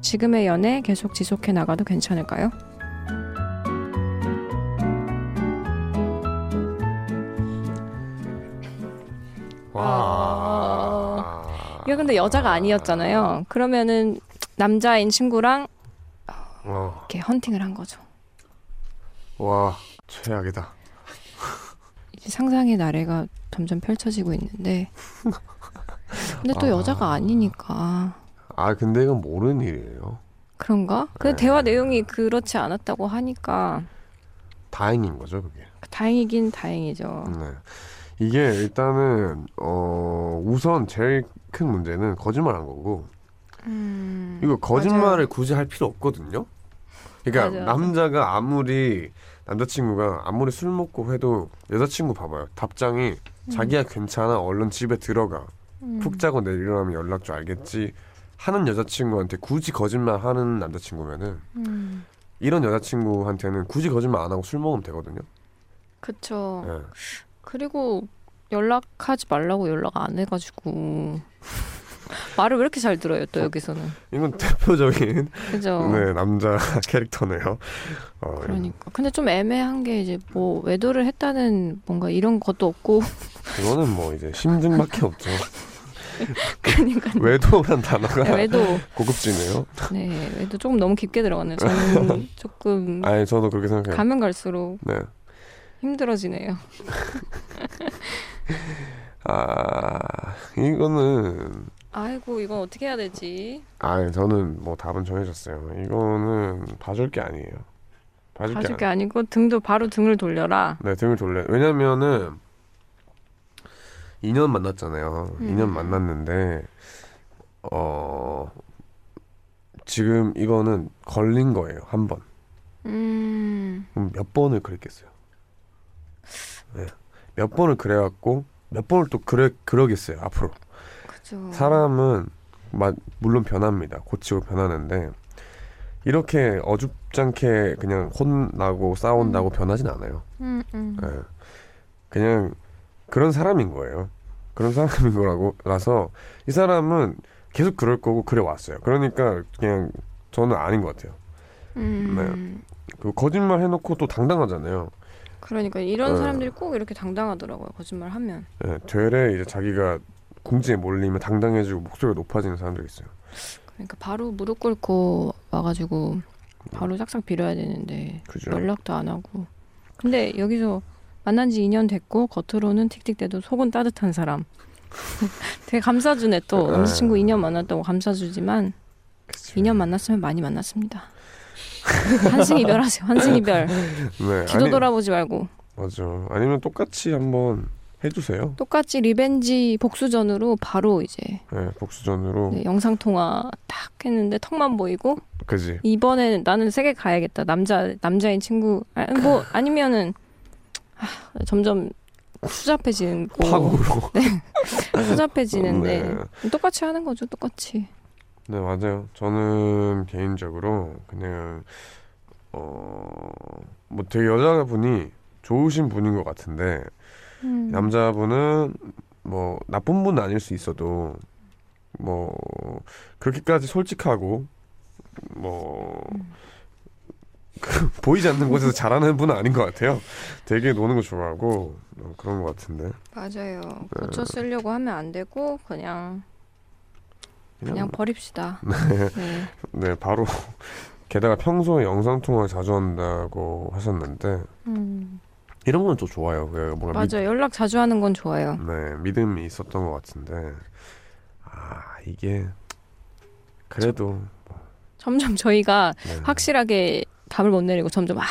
지금의 연애 계속 지속해 나가도 괜찮을까요? 와. 이거 근데 여자가 아니었잖아요. 그러면은 남자인 친구랑 어, 이렇게 헌팅을 한 거죠. 와 최악이다. 이제 상상의 나래가 점점 펼쳐지고 있는데 근데 또 아. 여자가 아니니까 아 근데 이건 모르는 일이에요. 그런가? 그 네. 대화 내용이 그렇지 않았다고 하니까 다행인 거죠 그게. 다행이긴 다행이죠. 네. 이게 일단은 어 우선 제일 큰 문제는 거짓말한 거고 음, 이거 거짓말을 맞아요. 굳이 할 필요 없거든요. 그러니까 맞아, 맞아. 남자가 아무리 남자친구가 아무리 술 먹고 해도 여자친구 봐봐요. 답장이 자기야 괜찮아 얼른 집에 들어가 음. 푹 자고 내일 일어나면 연락 줘 알겠지 하는 여자친구한테 굳이 거짓말 하는 남자친구면은 음, 이런 여자친구한테는 굳이 거짓말 안 하고 술 먹으면 되거든요. 그쵸. 예. 그리고 연락하지 말라고 연락 안 해가지고 말을 왜 이렇게 잘 들어요 또 여기서는 이건 대표적인 그죠? 네 남자 캐릭터네요. 어, 그러니까 근데 좀 애매한 게 이제 뭐 외도를 했다는 뭔가 이런 것도 없고 이거는 뭐 이제 심증밖에 없죠. 그러니까 외도란 단어가 네, 외도 고급지네요. 네 외도 조금 너무 깊게 들어갔네요. 저는 조금 아니 저도 그렇게 생각해요. 가면 갈수록 네. 힘들어지네요. 아 이거는 아이고 이건 어떻게 해야 되지? 아 저는 뭐 답은 정해졌어요. 이거는 봐줄 게 아니에요. 봐줄, 봐줄 게 게 아니. 아니고 등도 바로 등을 돌려라. 네 등을 돌려. 왜냐면은 2년 만났잖아요. 음. 2년 만났는데 어 지금 이거는 걸린 거예요 한 번. 음 몇 번을 그랬겠어요. 네. 몇 번을 그래갖고 몇 번을 또 그래 그러겠어요 앞으로. 그죠. 사람은 마- 물론 변합니다. 고치고 변하는데 이렇게 어줍잖게 그냥 혼나고 싸운다고 변하진 않아요. 음, 음. 예. 그냥 그런 사람인 거예요. 그런 사람인 거라고 라서 이 사람은 계속 그럴 거고 그래 왔어요. 그러니까 그냥 저는 아닌 것 같아요. 음. 그 거짓말 해놓고 또 당당하잖아요. 그러니까 이런 어. 사람들이 꼭 이렇게 당당하더라고요. 거짓말 하면. 예, 되레 이제 자기가 궁지에 몰리면 당당해지고 목소리가 높아지는 사람들이 있어요. 그러니까 바로 무릎 꿇고 와가지고 바로 싹싹 빌어야 되는데 그죠? 연락도 안 하고. 근데 여기서 만난 지 2년 됐고 겉으로는 틱틱대도 속은 따뜻한 사람. 되게 감싸주네 또 네. 남자친구 2년 만났다고 감싸주지만 그죠. 2년 만났으면 많이 만났습니다. 환승 이별하세요. 환승 이별. 네, 뒤도 아니, 돌아보지 말고 맞아. 아니면 똑같이 한번 해주세요. 똑같이 revenge 복수전으로 바로 이제 네, 복수전으로. 네, 영상 통화 딱 했는데 턱만 보이고 그지. 이번에는 나는 세게 가야겠다. 남자 남자인 친구 아, 뭐 아니면은 아, 점점 수잡해지고 파국으로. 수잡해지는데 네. 똑같이 하는 거죠. 똑같이. 네 맞아요. 저는 개인적으로 그냥 어 뭐 되게 여자분이 좋으신 분인 것 같은데 음. 남자분은 뭐 나쁜 분은 아닐 수 있어도 뭐 그렇게까지 솔직하고 뭐 그, 보이지 않는 곳에서 잘하는 분은 아닌 것 같아요. 되게 노는 거 좋아하고 어, 그런 것 같은데 맞아요. 고쳐 쓰려고 하면 안 되고 그냥 그냥 버립시다. 네. 네 바로 게다가 평소에 영상 통화 자주 한다고 하셨는데 음. 이런 건 또 좋아요. 그 뭔가 믿- 맞아 요. 연락 자주 하는 건 좋아요. 네 믿음이 있었던 것 같은데 아 이게 그래도 점점 저희가 네. 확실하게 답을 못 내리고 점점 아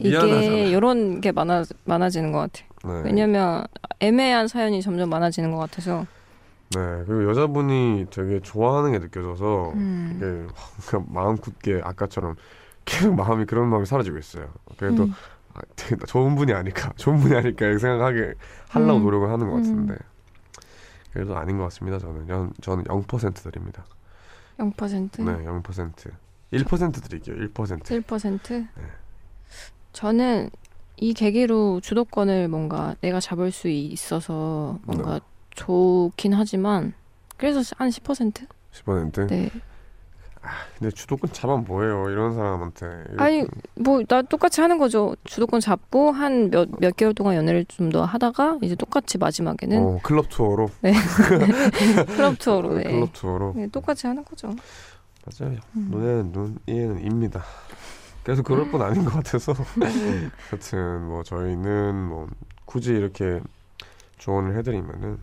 미안하잖아. 이게 이런 게 많아 많아지는 것 같아요. 네. 왜냐면 애매한 사연이 점점 많아지는 것 같아서. 네 그리고 여자분이 되게 좋아하는 게 느껴져서 음. 이게 마음 굳게 아까처럼 계속 마음이 그런 마음이 사라지고 있어요. 그래도 음. 아, 좋은 분이 아닐까, 좋은 분이 아닐까 이렇게 생각하게 하려고 음. 노력을 하는 것 같은데 음. 그래도 아닌 것 같습니다. 저는 연, 저는 0% 드립니다. 0%? 네, 0% 1% 드릴게요. 1% 7%? 저는 이 계기로 주도권을 뭔가 내가 잡을 수 있어서 뭔가 좋긴 하지만 그래서 한 10%? 10%. 네. 근데 주도권 잡아 뭐예요? 이런 사람한테. 아니 뭐 나 똑같이 하는 거죠. 주도권 잡고 한몇몇 개월 동안 연애를 좀 더 하다가 이제 똑같이 마지막에는 어, 클럽 투어로. 클럽 투어로 네. 클럽 투어로. 네, 똑같이 하는 거죠. 맞아요. 음. 눈에는 눈, 이에는 이입니다. 그래서 그럴 건 아닌 것 같아서. 하여튼 뭐 저희는 뭐 굳이 이렇게 조언을 해드리면은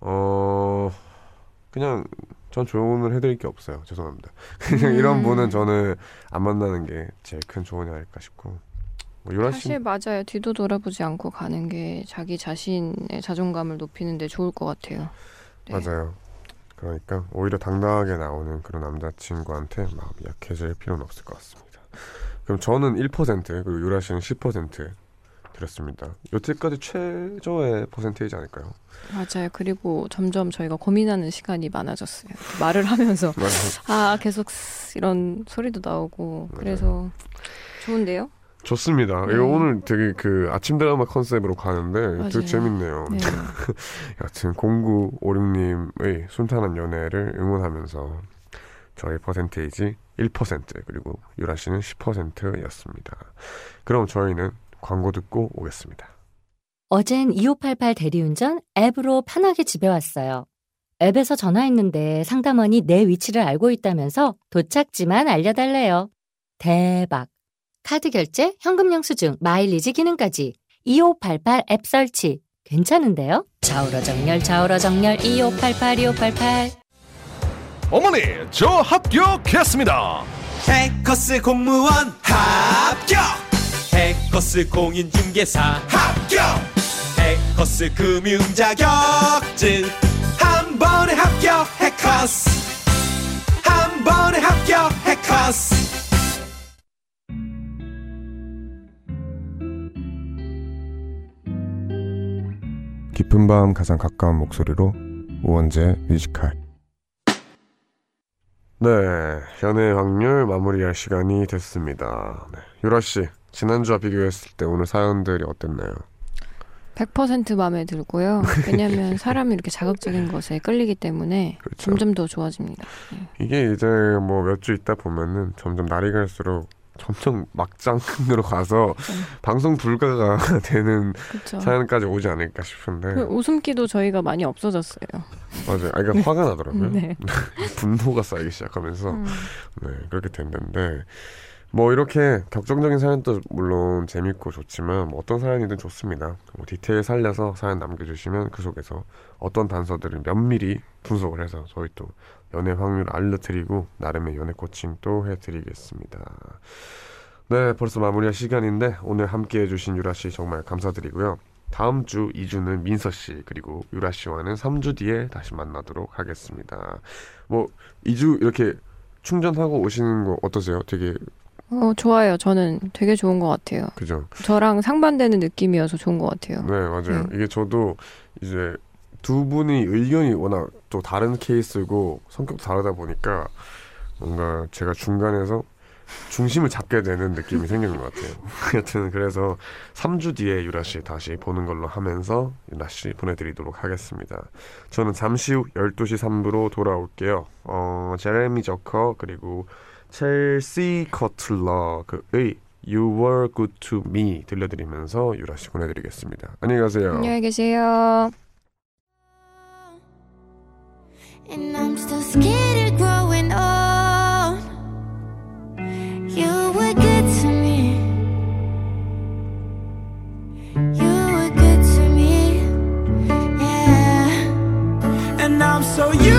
어 그냥 전 조언을 해드릴 게 없어요. 죄송합니다. 그냥 이런 음. 분은 저는 안 만나는 게 제일 큰 조언이 아닐까 싶고. 뭐 유라 씨 사실 맞아요. 뒤도 돌아보지 않고 가는 게 자기 자신의 자존감을 높이는 데 좋을 것 같아요. 네. 맞아요. 그러니까 오히려 당당하게 나오는 그런 남자친구한테 마음이 약해질 필요는 없을 것 같습니다. 그럼 저는 1% 그리고 유라 씨는 10% 드렸습니다. 여태까지 최저의 퍼센테이지 아닐까요? 맞아요. 그리고 점점 저희가 고민하는 시간이 많아졌어요. 말을 하면서 아 계속 쓰- 이런 소리도 나오고 그래서 좋은데요? 좋습니다. 네. 이거 오늘 되게 그 아침 드라마 컨셉으로 가는데. 되게 재밌네요. 네. 여튼 0956님의 순탄한 연애를 응원하면서 저의 퍼센테이지 1% 그리고 유라 씨는 10%였습니다. 그럼 저희는 광고 듣고 오겠습니다. 어젠 2588 대리운전 앱으로 편하게 집에 왔어요. 앱에서 전화했는데 상담원이 내 위치를 알고 있다면서 도착지만 알려달래요. 대박. 카드 결제, 현금 영수증, 마일리지 기능까지 2588 앱 설치. 괜찮은데요? 좌우로 정렬, 좌우로 정렬, 2588, 2588. 어머니 저 합격했습니다 해커스 공무원 합격 해커스 공인중개사. 합격! 해커스 금융자격증. 한 번에 합격 해커스. 한 번에 합격 해커스. 깊은 밤 가장 가까운 목소리로 우원재 뮤지컬. 네 연애 확률 마무리할 시간이 됐습니다. 네, 유라 씨 지난주와 비교했을 때 오늘 사연들이 어땠나요? 100% 마음에 들고요. 왜냐하면 사람이 이렇게 자극적인 것에 끌리기 때문에 그렇죠 점점 더 좋아집니다. 이게 이제 뭐 몇 주 있다 보면은 점점 날이 갈수록 점점 막장으로 가서 방송 불가가 되는 그렇죠. 사연까지 오지 않을까 싶은데 그 웃음기도 저희가 많이 없어졌어요. 맞아요. 아, 그러니까 화가 나더라고요. 네. 분노가 쌓이기 시작하면서 음. 네, 그렇게 됐는데 뭐 이렇게 격정적인 사연도 물론 재밌고 좋지만 뭐 어떤 사연이든 좋습니다. 뭐 디테일 살려서 사연 남겨주시면 그 속에서 어떤 단서들을 면밀히 분석을 해서 저희 또 연애 확률 알려드리고 나름의 연애 코칭 또 해드리겠습니다. 네, 벌써 마무리할 시간인데 오늘 함께 해 주신 유라 씨 정말 감사드리고요. 다음 주 2주는 민서 씨 그리고 유라 씨와는 3주 뒤에 다시 만나도록 하겠습니다. 뭐 2주 이렇게 충전하고 오시는 거 어떠세요? 되게 어, 좋아요. 저는 되게 좋은 것 같아요. 그죠? 저랑 상반되는 느낌이어서 좋은 것 같아요. 네, 맞아요. 네. 이게 저도 이제 두 분이 의견이 워낙 또 다른 케이스고 성격도 다르다 보니까 뭔가 제가 중간에서 중심을 잡게 되는 느낌이 생기는 것 같아요. 여튼 그래서 3주 뒤에 유라 씨 다시 보는 걸로 하면서 유라 씨 보내드리도록 하겠습니다. 저는 잠시 후 12시 3부로 돌아올게요. 어, 제레미 저커 그리고 첼시 커틀러 그의 You Were Good to Me 들려드리면서 유라 씨 보내드리겠습니다. 안녕히 가세요. 안녕히 계세요. And I'm still scared of growing old. You were good to me. You were good to me. Yeah. And I'm so used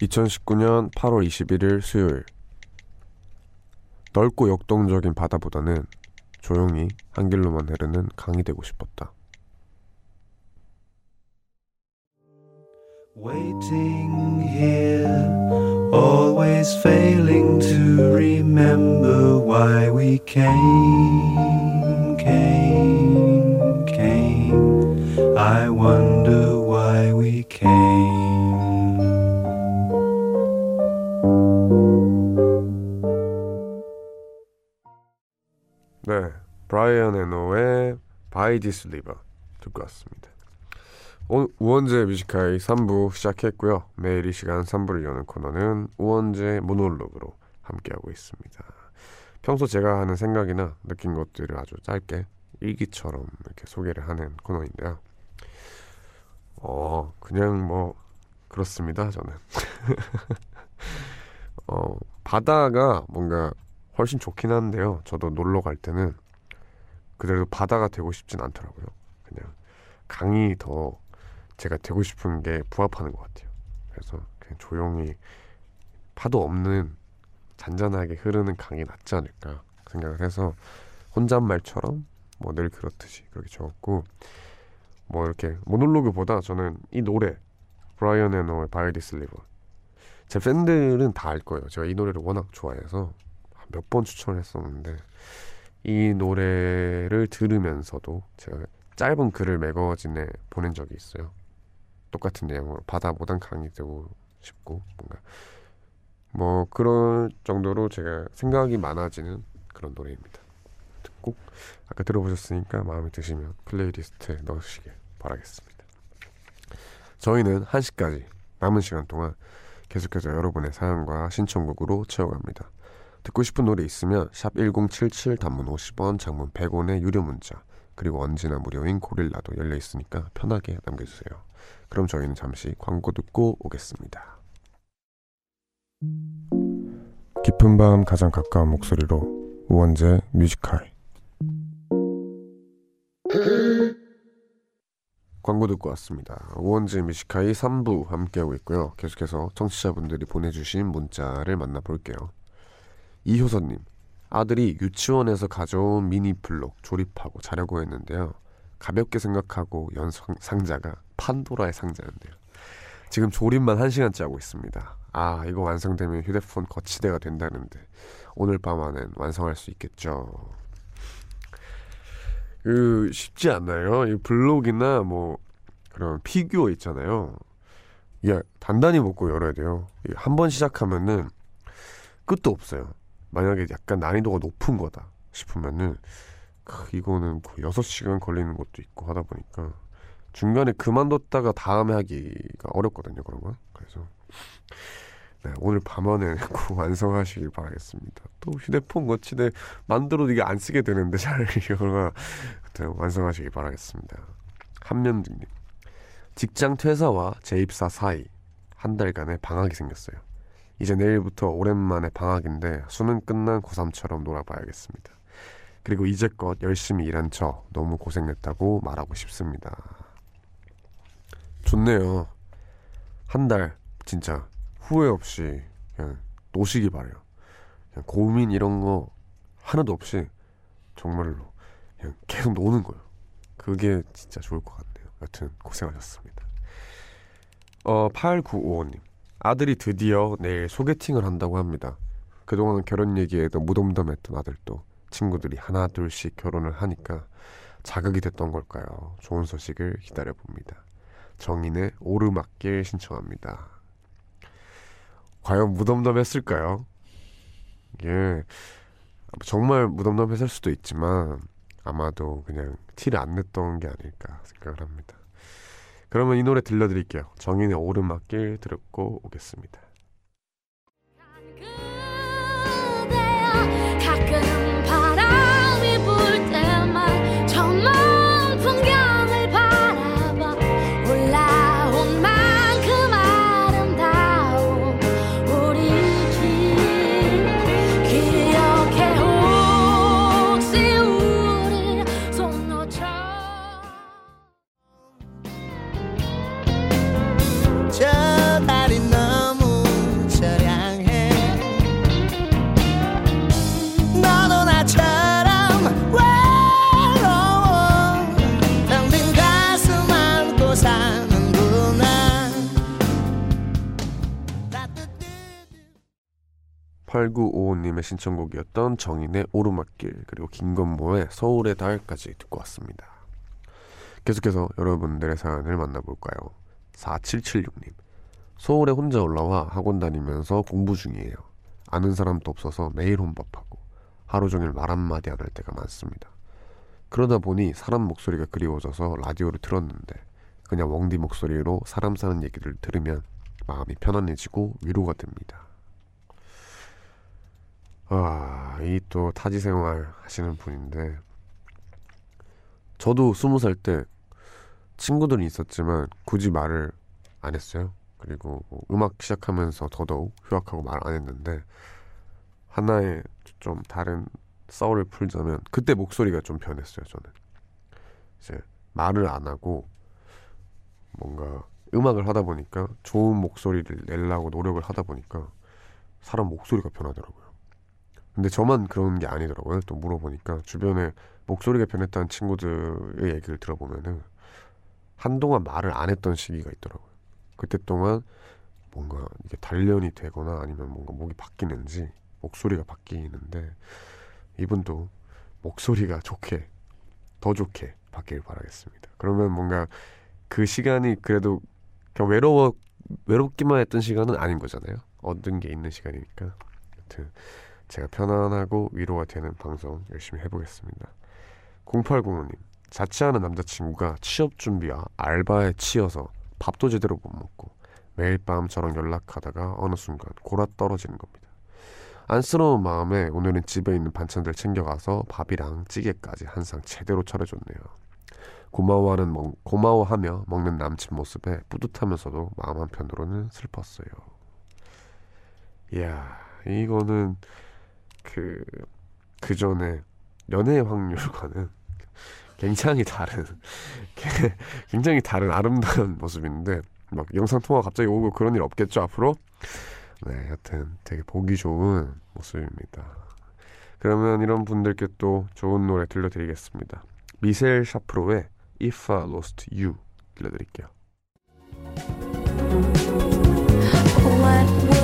2019년 8월 21일 수요일 넓고 역동적인 바다보다는 조용히 한 길로만 흐르는 강이 되고 싶었다. Waiting here, always failing to remember why we came, came, came. I wonder why we came. 네, 브라이언 에노의 By This River 듣고 왔습니다. 오, 우원재 뮤지컬 3부 시작했고요. 매일 이 시간 3부를 여는 코너는 우원재 모놀로그로 함께하고 있습니다. 평소 제가 하는 생각이나 느낀 것들을 아주 짧게 일기처럼 이렇게 소개를 하는 코너인데요. 어, 그냥 뭐 그렇습니다. 저는 어, 바다가 뭔가 훨씬 좋긴 한데요. 저도 놀러 갈 때는 그대로 바다가 되고 싶진 않더라고요. 그냥 강이 더 제가 되고 싶은 게 부합하는 것 같아요. 그래서 그냥 조용히 파도 없는 잔잔하게 흐르는 강이 낫지 않을까 생각을 해서 혼잣말처럼 뭐 늘 그렇듯이 그렇게 적었고 뭐 이렇게 모놀로그보다 저는 이 노래 브라이언 에노의 By This River 제 팬들은 다 알 거예요. 제가 이 노래를 워낙 좋아해서 몇 번 추천을 했었는데 이 노래를 들으면서도 제가 짧은 글을 매거진에 보낸 적이 있어요. 똑같은 내용으로 바다보단 강이 되고 싶고 뭔가 뭐 그런 정도로 제가 생각이 많아지는 그런 노래입니다. 꼭 아까 들어보셨으니까 마음에 드시면 playlist에 넣으시길 바라겠습니다. 저희는 1시까지 남은 시간 동안 계속해서 여러분의 사연과 신청곡으로 채워갑니다. 듣고 싶은 노래 있으면 샵 1077 단문 50원 장문 100원의 유료 문자 그리고 언제나 무료인 고릴라도 열려 있으니까 편하게 남겨주세요. 그럼 저희는 잠시 광고 듣고 오겠습니다. 깊은 밤 가장 가까운 목소리로 우원재 뮤지컬 광고 듣고 왔습니다. 우원재 뮤지컬 3부 함께하고 있고요. 계속해서 청취자분들이 보내주신 문자를 만나볼게요. 이효선님 아들이 유치원에서 가져온 미니 블록 조립하고 자려고 했는데요. 가볍게 생각하고 연 상- 상자가 판도라의 상자였네요. 지금 조립만 1시간째 하고 있습니다. 아 이거 완성되면 휴대폰 거치대가 된다는데 오늘 밤 안엔 완성할 수 있겠죠. 그 쉽지 않나요? 이 블록이나 뭐 그런 피규어 있잖아요. 이게 단단히 먹고 열어야 돼요. 한 번 시작하면은 끝도 없어요. 만약에 약간 난이도가 높은 거다 싶으면은 크, 이거는 거의 6시간 걸리는 것도 있고 하다 보니까 중간에 그만뒀다가 다음에 하기가 어렵거든요 그런 건 그래서 네, 오늘 밤 안에 꼭 완성하시길 바라겠습니다. 또 휴대폰 거치대 만들어도 이게 안 쓰게 되는데 잘 이거가 완성하시길 바라겠습니다. 한면등님 직장 퇴사와 재입사 사이 한 달간의 방학이 생겼어요. 이제 내일부터 오랜만에 방학인데 수능 끝난 고3처럼 놀아봐야겠습니다. 그리고 이제껏 열심히 일한 저 너무 고생했다고 말하고 싶습니다. 좋네요. 한 달 진짜 후회 없이 그냥 노시기 바래요. 그냥 고민 이런 거 하나도 없이 정말로 그냥 계속 노는 거예요. 그게 진짜 좋을 것 같네요. 여튼 고생하셨습니다. 어, 8955님. 아들이 드디어 내일 소개팅을 한다고 합니다. 그동안 결혼 얘기에도 무덤덤했던 아들도 친구들이 하나 둘씩 결혼을 하니까 자극이 됐던 걸까요? 좋은 소식을 기다려 봅니다. 정인의 오르막길 신청합니다. 과연 무덤덤했을까요? 예, 정말 무덤덤했을 수도 있지만 아마도 그냥 티를 안 냈던 게 아닐까 생각을 합니다. 그러면 이 노래 들려드릴게요. 정인의 오르막길 듣고 오겠습니다. 8955님의 신청곡이었던 정인의 오르막길 그리고 김건모의 서울의 달까지 듣고 왔습니다. 계속해서 여러분들의 사연을 만나볼까요? 4776님 서울에 혼자 올라와 학원 다니면서 공부 중이에요. 아는 사람도 없어서 매일 혼밥하고 하루 종일 말 한마디 안 할 때가 많습니다. 그러다 보니 사람 목소리가 그리워져서 라디오를 틀었는데 그냥 웡디 목소리로 사람 사는 얘기를 들으면 마음이 편안해지고 위로가 됩니다. 아, 이 또 타지 생활 하시는 분인데 저도 스무 살 때 친구들이 있었지만 굳이 말을 안 했어요. 그리고 뭐 음악 시작하면서 더더욱 휴학하고 말 안 했는데 하나의 좀 다른 썰을 풀자면 그때 목소리가 좀 변했어요. 저는 이제 말을 안 하고 뭔가 음악을 하다 보니까 좋은 목소리를 내려고 노력을 하다 보니까 사람 목소리가 변하더라고요. 근데 저만 그런 게 아니더라고요. 또 물어보니까 주변에 목소리가 변했다는 친구들의 얘기를 들어보면은 한동안 말을 안 했던 시기가 있더라고요. 그때 동안 뭔가 이게 단련이 되거나 아니면 뭔가 목이 바뀌는지 목소리가 바뀌는데 이분도 목소리가 좋게 더 좋게 바뀌길 바라겠습니다. 그러면 뭔가 그 시간이 그래도 그냥 외로워 외롭기만 했던 시간은 아닌 거잖아요. 얻은 게 있는 시간이니까. 아무튼 제가 편안하고 위로가 되는 방송 열심히 해보겠습니다. 0805님 자취하는 남자친구가 취업 준비와 알바에 치여서 밥도 제대로 못 먹고 매일 밤 저랑 연락하다가 어느 순간 골아 떨어지는 겁니다. 안쓰러운 마음에 오늘은 집에 있는 반찬들 챙겨가서 밥이랑 찌개까지 한 상 제대로 차려줬네요. 고마워하는 먹, 고마워하며 먹는 남친 모습에 뿌듯하면서도 마음 한편으로는 슬펐어요. 이야 이거는 그, 그 전에 연애의 확률과는 굉장히 다른, 굉장히 다른 아름다운 모습인데, 막 영상통화 갑자기 오고 그런 일 없겠죠, 앞으로? 네, 여튼 되게 보기 좋은 모습입니다. 그러면 이런 분들께 또 좋은 노래 들려드리겠습니다. 미셀 샤프로의 If I Lost You 들려드릴게요. What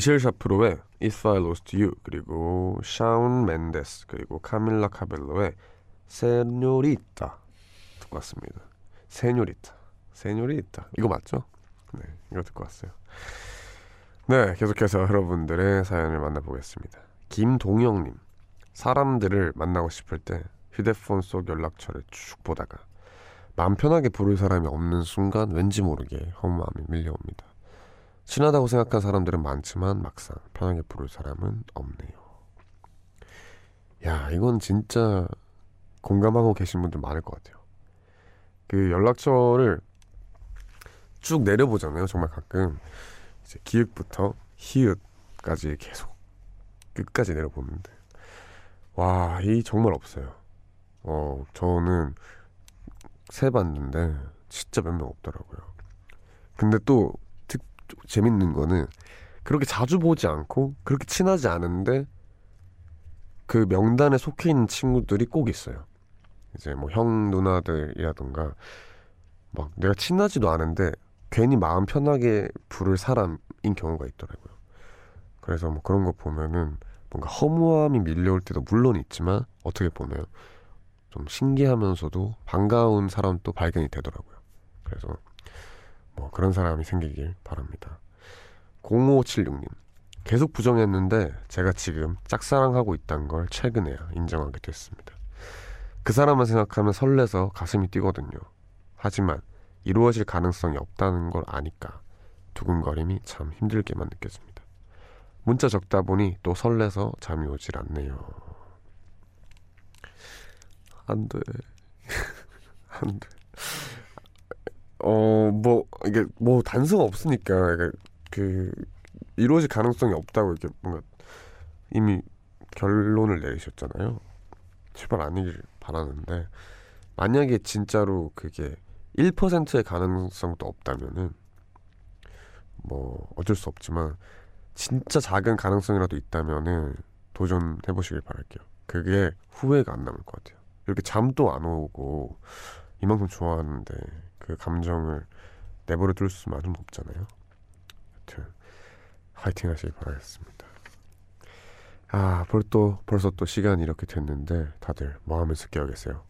미셸 샤프로의 If I Lost You 그리고 샤운 멘데스 그리고 카밀라 카벨로의 세뇨리타 듣고 왔습니다. 세뇨리타, 세뇨리타 이거 맞죠? 네, 이거 듣고 왔어요. 네, 계속해서 여러분들의 사연을 만나보겠습니다. 김동영님, 사람들을 만나고 싶을 때 휴대폰 속 연락처를 쭉 보다가 마음 편하게 부를 사람이 없는 순간 왠지 모르게 허무함이 밀려옵니다. 친하다고 생각한 사람들은 많지만 막상 편하게 부를 사람은 없네요. 야, 이건 진짜 공감하고 계신 분들 많을 것 같아요. 그 연락처를 쭉 내려보잖아요. 정말 가끔 이제 기획부터 히읗까지 계속 끝까지 내려보는데 와, 이 정말 없어요. 어, 저는 세 봤는데 진짜 몇 명 없더라고요. 근데 또 특, 재밌는 거는 그렇게 자주 보지 않고 그렇게 친하지 않은데 그 명단에 속해 있는 친구들이 꼭 있어요. 이제 뭐 형 누나들이라던가 막 내가 친하지도 않은데 괜히 마음 편하게 부를 사람인 경우가 있더라고요. 그래서 뭐 그런 거 보면은 뭔가 허무함이 밀려올 때도 물론 있지만 어떻게 보면 좀 신기하면서도 반가운 사람도 발견이 되더라고요. 그래서 뭐 그런 사람이 생기길 바랍니다. 0576님 계속 부정했는데 제가 지금 짝사랑하고 있다는 걸 최근에야 인정하게 됐습니다. 그 사람만 생각하면 설레서 가슴이 뛰거든요. 하지만 이루어질 가능성이 없다는 걸 아니까 두근거림이 참 힘들게만 느껴집니다. 문자 적다 보니 또 설레서 잠이 오질 않네요. 안 돼. 안 돼. 어, 뭐, 이게, 뭐, 단서가 없으니까, 그, 이루어질 가능성이 없다고 이렇게 뭔가 이미 결론을 내리셨잖아요. 제발 아니길 바라는데, 만약에 진짜로 그게 1%의 가능성도 없다면은, 뭐, 어쩔 수 없지만, 진짜 작은 가능성이라도 있다면은, 도전해보시길 바랄게요. 그게 후회가 안 남을 것 같아요. 이렇게 잠도 안 오고 이만큼 좋아하는데 그 감정을 내버려 둘 수만은 없잖아요. 여튼 화이팅 하시길 바라겠습니다. 아, 벌써 벌써 또 시간이 이렇게 됐는데 다들 뭐 하면서 깨어 계세요?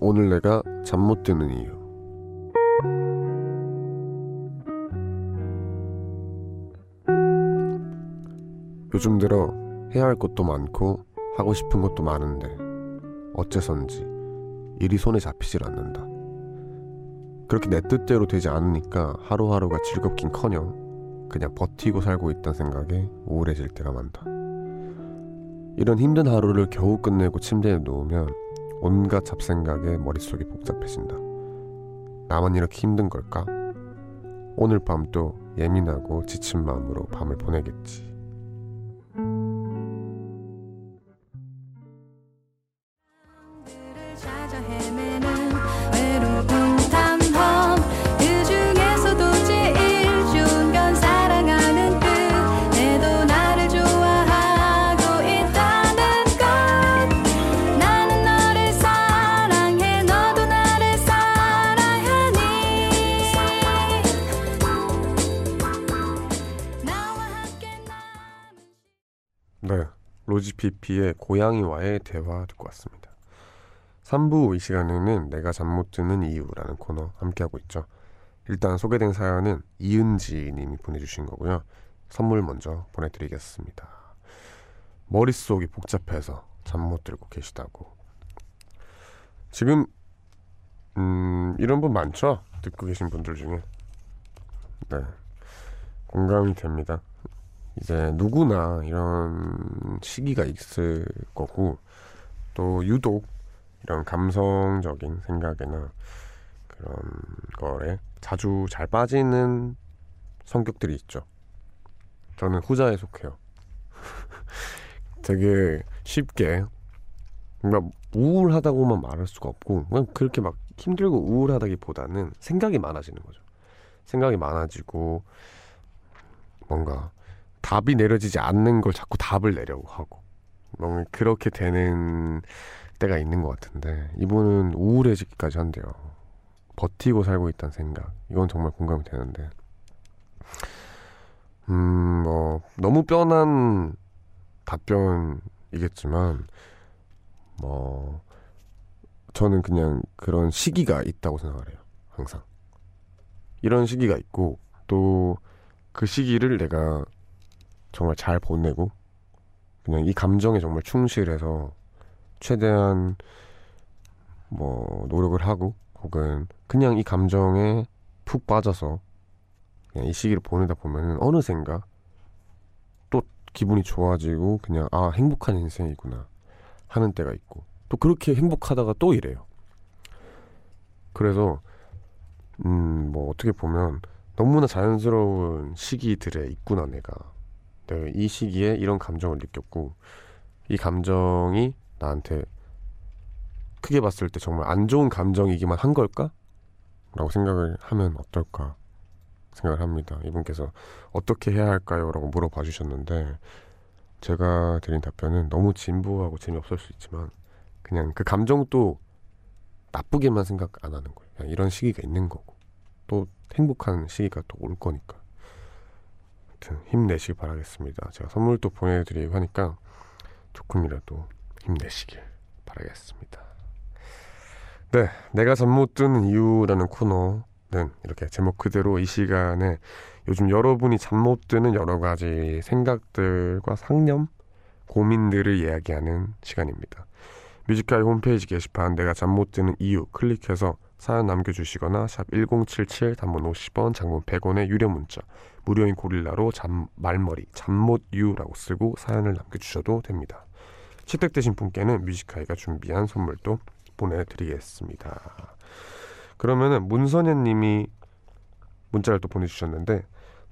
오늘 내가 잠 못 드는 이유 요즘 들어 해야 할 것도 많고 하고 싶은 것도 많은데 어째선지 일이 손에 잡히질 않는다. 그렇게 내 뜻대로 되지 않으니까 하루하루가 즐겁긴커녕 그냥 버티고 살고 있다는 생각에 우울해질 때가 많다. 이런 힘든 하루를 겨우 끝내고 침대에 누우면 온갖 잡생각에 머릿속이 복잡해진다. 나만 이렇게 힘든 걸까? 오늘 밤도 예민하고 지친 마음으로 밤을 보내겠지. 로지피피의 고양이와의 대화 듣고 왔습니다. 3부 이 시간에는 내가 잠 못 드는 이유라는 코너 함께하고 있죠. 일단 소개된 사연은 이은지 님이 보내주신 거고요. 선물 먼저 보내드리겠습니다. 머릿속이 복잡해서 잠 못 들고 계시다고. 지금 음, 이런 분 많죠? 듣고 계신 분들 중에. 네. 공감이 됩니다. 이제 누구나 이런 시기가 있을 거고 또 유독 이런 감성적인 생각이나 그런 거에 자주 잘 빠지는 성격들이 있죠. 저는 후자에 속해요. 되게 쉽게 뭔가 우울하다고만 말할 수가 없고 그냥 그렇게 막 힘들고 우울하다기보다는 생각이 많아지는 거죠. 생각이 많아지고 뭔가 답이 내려지지 않는 걸 자꾸 답을 내려고 하고 너무 그렇게 되는 때가 있는 것 같은데 이분은 우울해지기까지 한대요. 버티고 살고 있다는 생각. 이건 정말 공감이 되는데. 음, 뭐, 너무 뻔한 답변이겠지만, 뭐, 저는 그냥 그런 시기가 있다고 생각을 해요. 항상. 이런 시기가 있고, 또 그 시기를 내가 정말 잘 보내고, 그냥 이 감정에 정말 충실해서 최대한 뭐 노력을 하고 혹은 그냥 이 감정에 푹 빠져서 그냥 이 시기를 보내다 보면은 어느샌가 또 기분이 좋아지고 그냥 아 행복한 인생이구나 하는 때가 있고 또 그렇게 행복하다가 또 이래요. 그래서 음 뭐 어떻게 보면 너무나 자연스러운 시기들에 있구나 내가 내가 이 시기에 이런 감정을 느꼈고 이 감정이 나한테 크게 봤을 때 정말 안 좋은 감정이기만 한 걸까? 라고 생각을 하면 어떨까 생각을 합니다. 이분께서 어떻게 해야 할까요? 라고 물어봐 주셨는데 제가 드린 답변은 너무 진부하고 재미없을 수 있지만 그냥 그 감정도 나쁘게만 생각 안 하는 거예요. 이런 시기가 있는 거고 또 행복한 시기가 또 올 거니까 아무튼 힘내시길 바라겠습니다. 제가 선물도 보내드리고 하니까 조금이라도 힘내시길 바라겠습니다. 네, 내가 잠 못 드는 이유라는 코너는 이렇게 제목 그대로 이 시간에 요즘 여러분이 잠 못 드는 여러 가지 생각들과 상념, 고민들을 이야기하는 시간입니다. 뮤지카이 홈페이지 게시판 내가 잠 못 드는 이유 클릭해서 사연 남겨주시거나 샵 1077 단문 50원 장문 100원의 유료 문자 무료인 고릴라로 잠 말머리 잠못 유라고 쓰고 사연을 남겨주셔도 됩니다. 채택되신 분께는 뮤지카이가 준비한 선물도 보내드리겠습니다. 그러면은 문선현 님이 문자를 또 보내주셨는데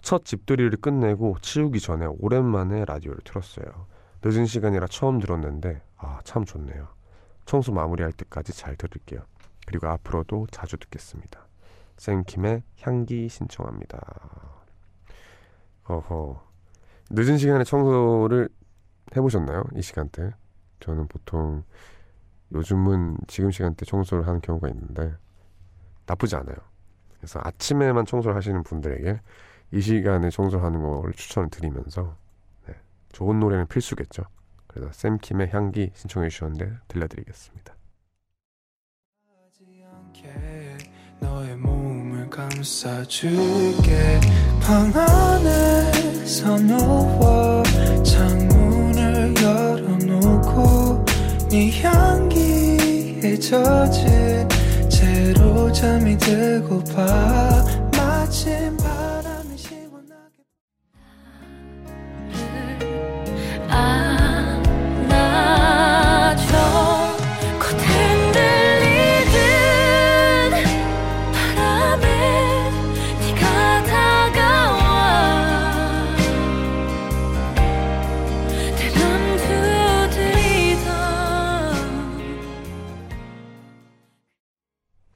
첫 집들이를 끝내고 치우기 전에 오랜만에 라디오를 틀었어요. 늦은 시간이라 처음 들었는데 아 참 좋네요. 청소 마무리할 때까지 잘 들을게요. 그리고 앞으로도 자주 듣겠습니다. 쌤킴의 향기 신청합니다. 어허. 늦은 시간에 청소를 해보셨나요? 이 시간대? 저는 보통 요즘은 지금 시간대 청소를 하는 경우가 있는데 나쁘지 않아요. 그래서 아침에만 청소를 하시는 분들에게 이 시간에 청소하는 걸 추천을 드리면서 네, 좋은 노래는 필수겠죠. 그래서 샘킴의 향기 신청해 주셨는데 들려드리겠습니다. 너의 몸을 감싸줄게. 방 안에서 너와 창문을 열어놓고 네 향기에 젖은 채로 잠이 들고 봐. 마침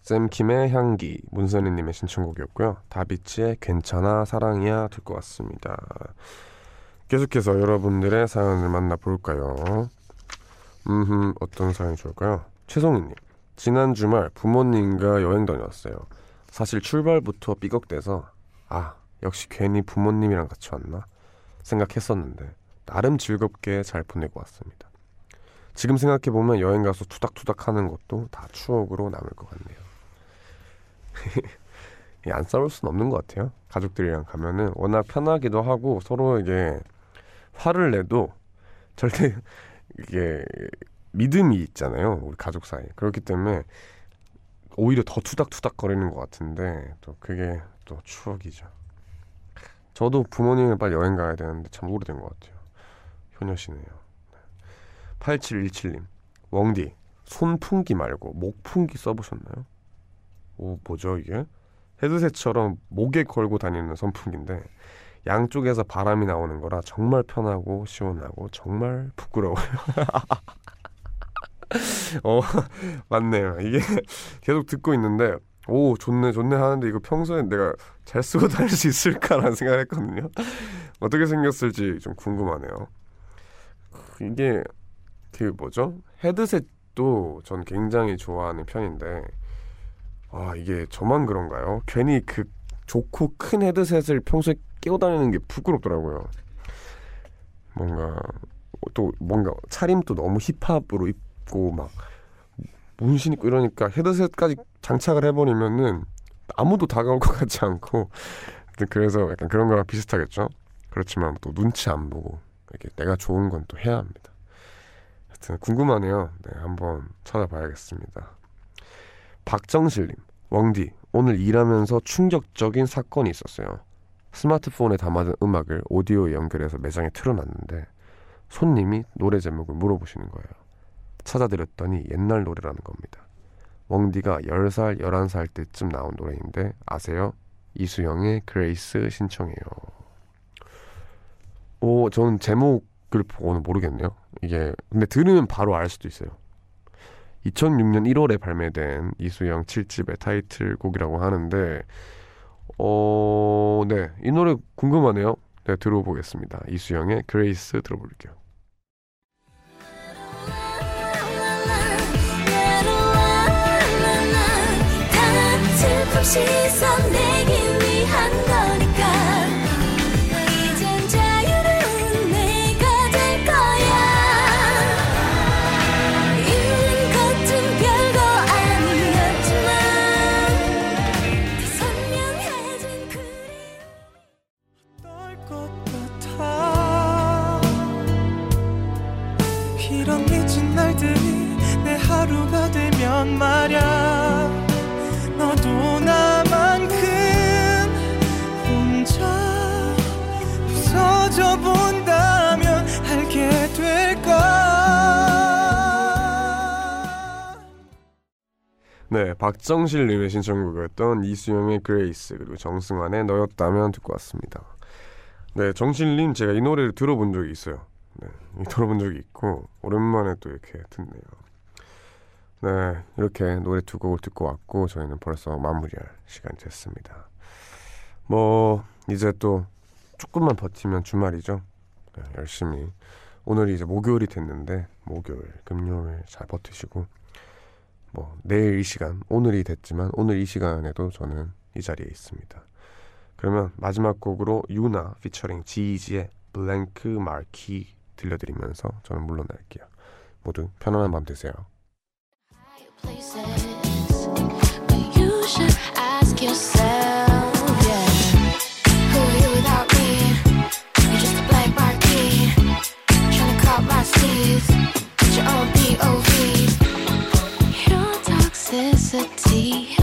샘 킴의 향기 문선희님의 신청곡이었고요. 다비치의 괜찮아 사랑이야 듣고 왔습니다. 계속해서 여러분들의 사연을 만나볼까요? 음, 어떤 사연이 좋을까요? 최송이님, 지난 주말 부모님과 여행 다녀왔어요. 사실 출발부터 삐걱대서 아 역시 괜히 부모님이랑 같이 왔나 생각했었는데 나름 즐겁게 잘 보내고 왔습니다. 지금 생각해 보면 여행 가서 투닥투닥 하는 것도 다 추억으로 남을 것 같네요. 이게 안 싸울 수는 없는 것 같아요. 가족들이랑 가면은 워낙 편하기도 하고 서로에게 화를 내도 절대 이게 믿음이 있잖아요. 우리 가족 사이. 그렇기 때문에 오히려 더 투닥투닥 거리는 것 같은데 또 그게 또 추억이죠. 저도 부모님을 빨리 여행 가야 되는데 참 오래된 것 같아요. 효녀시네요. 8717님 웡디 손풍기 말고 목풍기 써보셨나요? 오 뭐죠 이게? 헤드셋처럼 목에 걸고 다니는 선풍기인데 양쪽에서 바람이 나오는 거라 정말 편하고 시원하고 정말 부끄러워요. 어 맞네요. 이게 계속 듣고 있는데 오 좋네 좋네 하는데 이거 평소에 내가 잘 쓰고 다닐 수 있을까라는 생각을 했거든요. 어떻게 생겼을지 좀 궁금하네요. 이게 그 뭐죠? 헤드셋도 전 굉장히 좋아하는 편인데 아 이게 저만 그런가요? 괜히 그 좋고 큰 헤드셋을 평소에 끼고 다니는 게 부끄럽더라고요. 뭔가 또 뭔가 차림도 너무 힙합으로 입고 막 문신 입고 이러니까 헤드셋까지 장착을 해버리면은 아무도 다가올 것 같지 않고 그래서 약간 그런 거랑 비슷하겠죠. 그렇지만 또 눈치 안 보고 이렇게 내가 좋은 건 또 해야 합니다. 하여튼 궁금하네요. 네, 한번 찾아봐야겠습니다. 박정실님, 왕디, 오늘 일하면서 충격적인 사건이 있었어요. 스마트폰에 담아둔 음악을 오디오에 연결해서 매장에 틀어놨는데 손님이 노래 제목을 물어보시는 거예요. 찾아드렸더니 옛날 노래라는 겁니다. 웡디가 10살, 11살 때쯤 나온 노래인데 아세요? 이수영의 Grace 신청해요. 오, 저는 제목을 보고는 모르겠네요. 이게 근데 들으면 바로 알 수도 있어요. 2006년 1월에 발매된 이수영 7집의 타이틀곡이라고 하는데 어, 네. 이 노래 궁금하네요. 네, 들어보겠습니다. 이수영의 Grace 들어볼게요. 시 네, 박정실님의 신청곡이었던 이수영의 Grace 그리고 정승환의 너였다면 듣고 왔습니다. 네, 정실님 제가 이 노래를 들어본 적이 있어요. 네, 들어본 적이 있고 오랜만에 또 이렇게 듣네요. 네, 이렇게 노래 두 곡을 듣고 왔고 저희는 벌써 마무리할 시간이 됐습니다. 뭐 이제 또 조금만 버티면 주말이죠. 네, 열심히 오늘이 이제 목요일이 됐는데 목요일, 금요일 잘 버티시고 뭐 내일 이 시간, 오늘이 됐지만 오늘 이 시간에도 저는 이 자리에 있습니다. 그러면 마지막 곡으로 유나 피처링 지이지의 블랭크 마키 들려드리면서 저는 물러날게요. 모두 편안한 밤 되세요. your own POV. Curiosity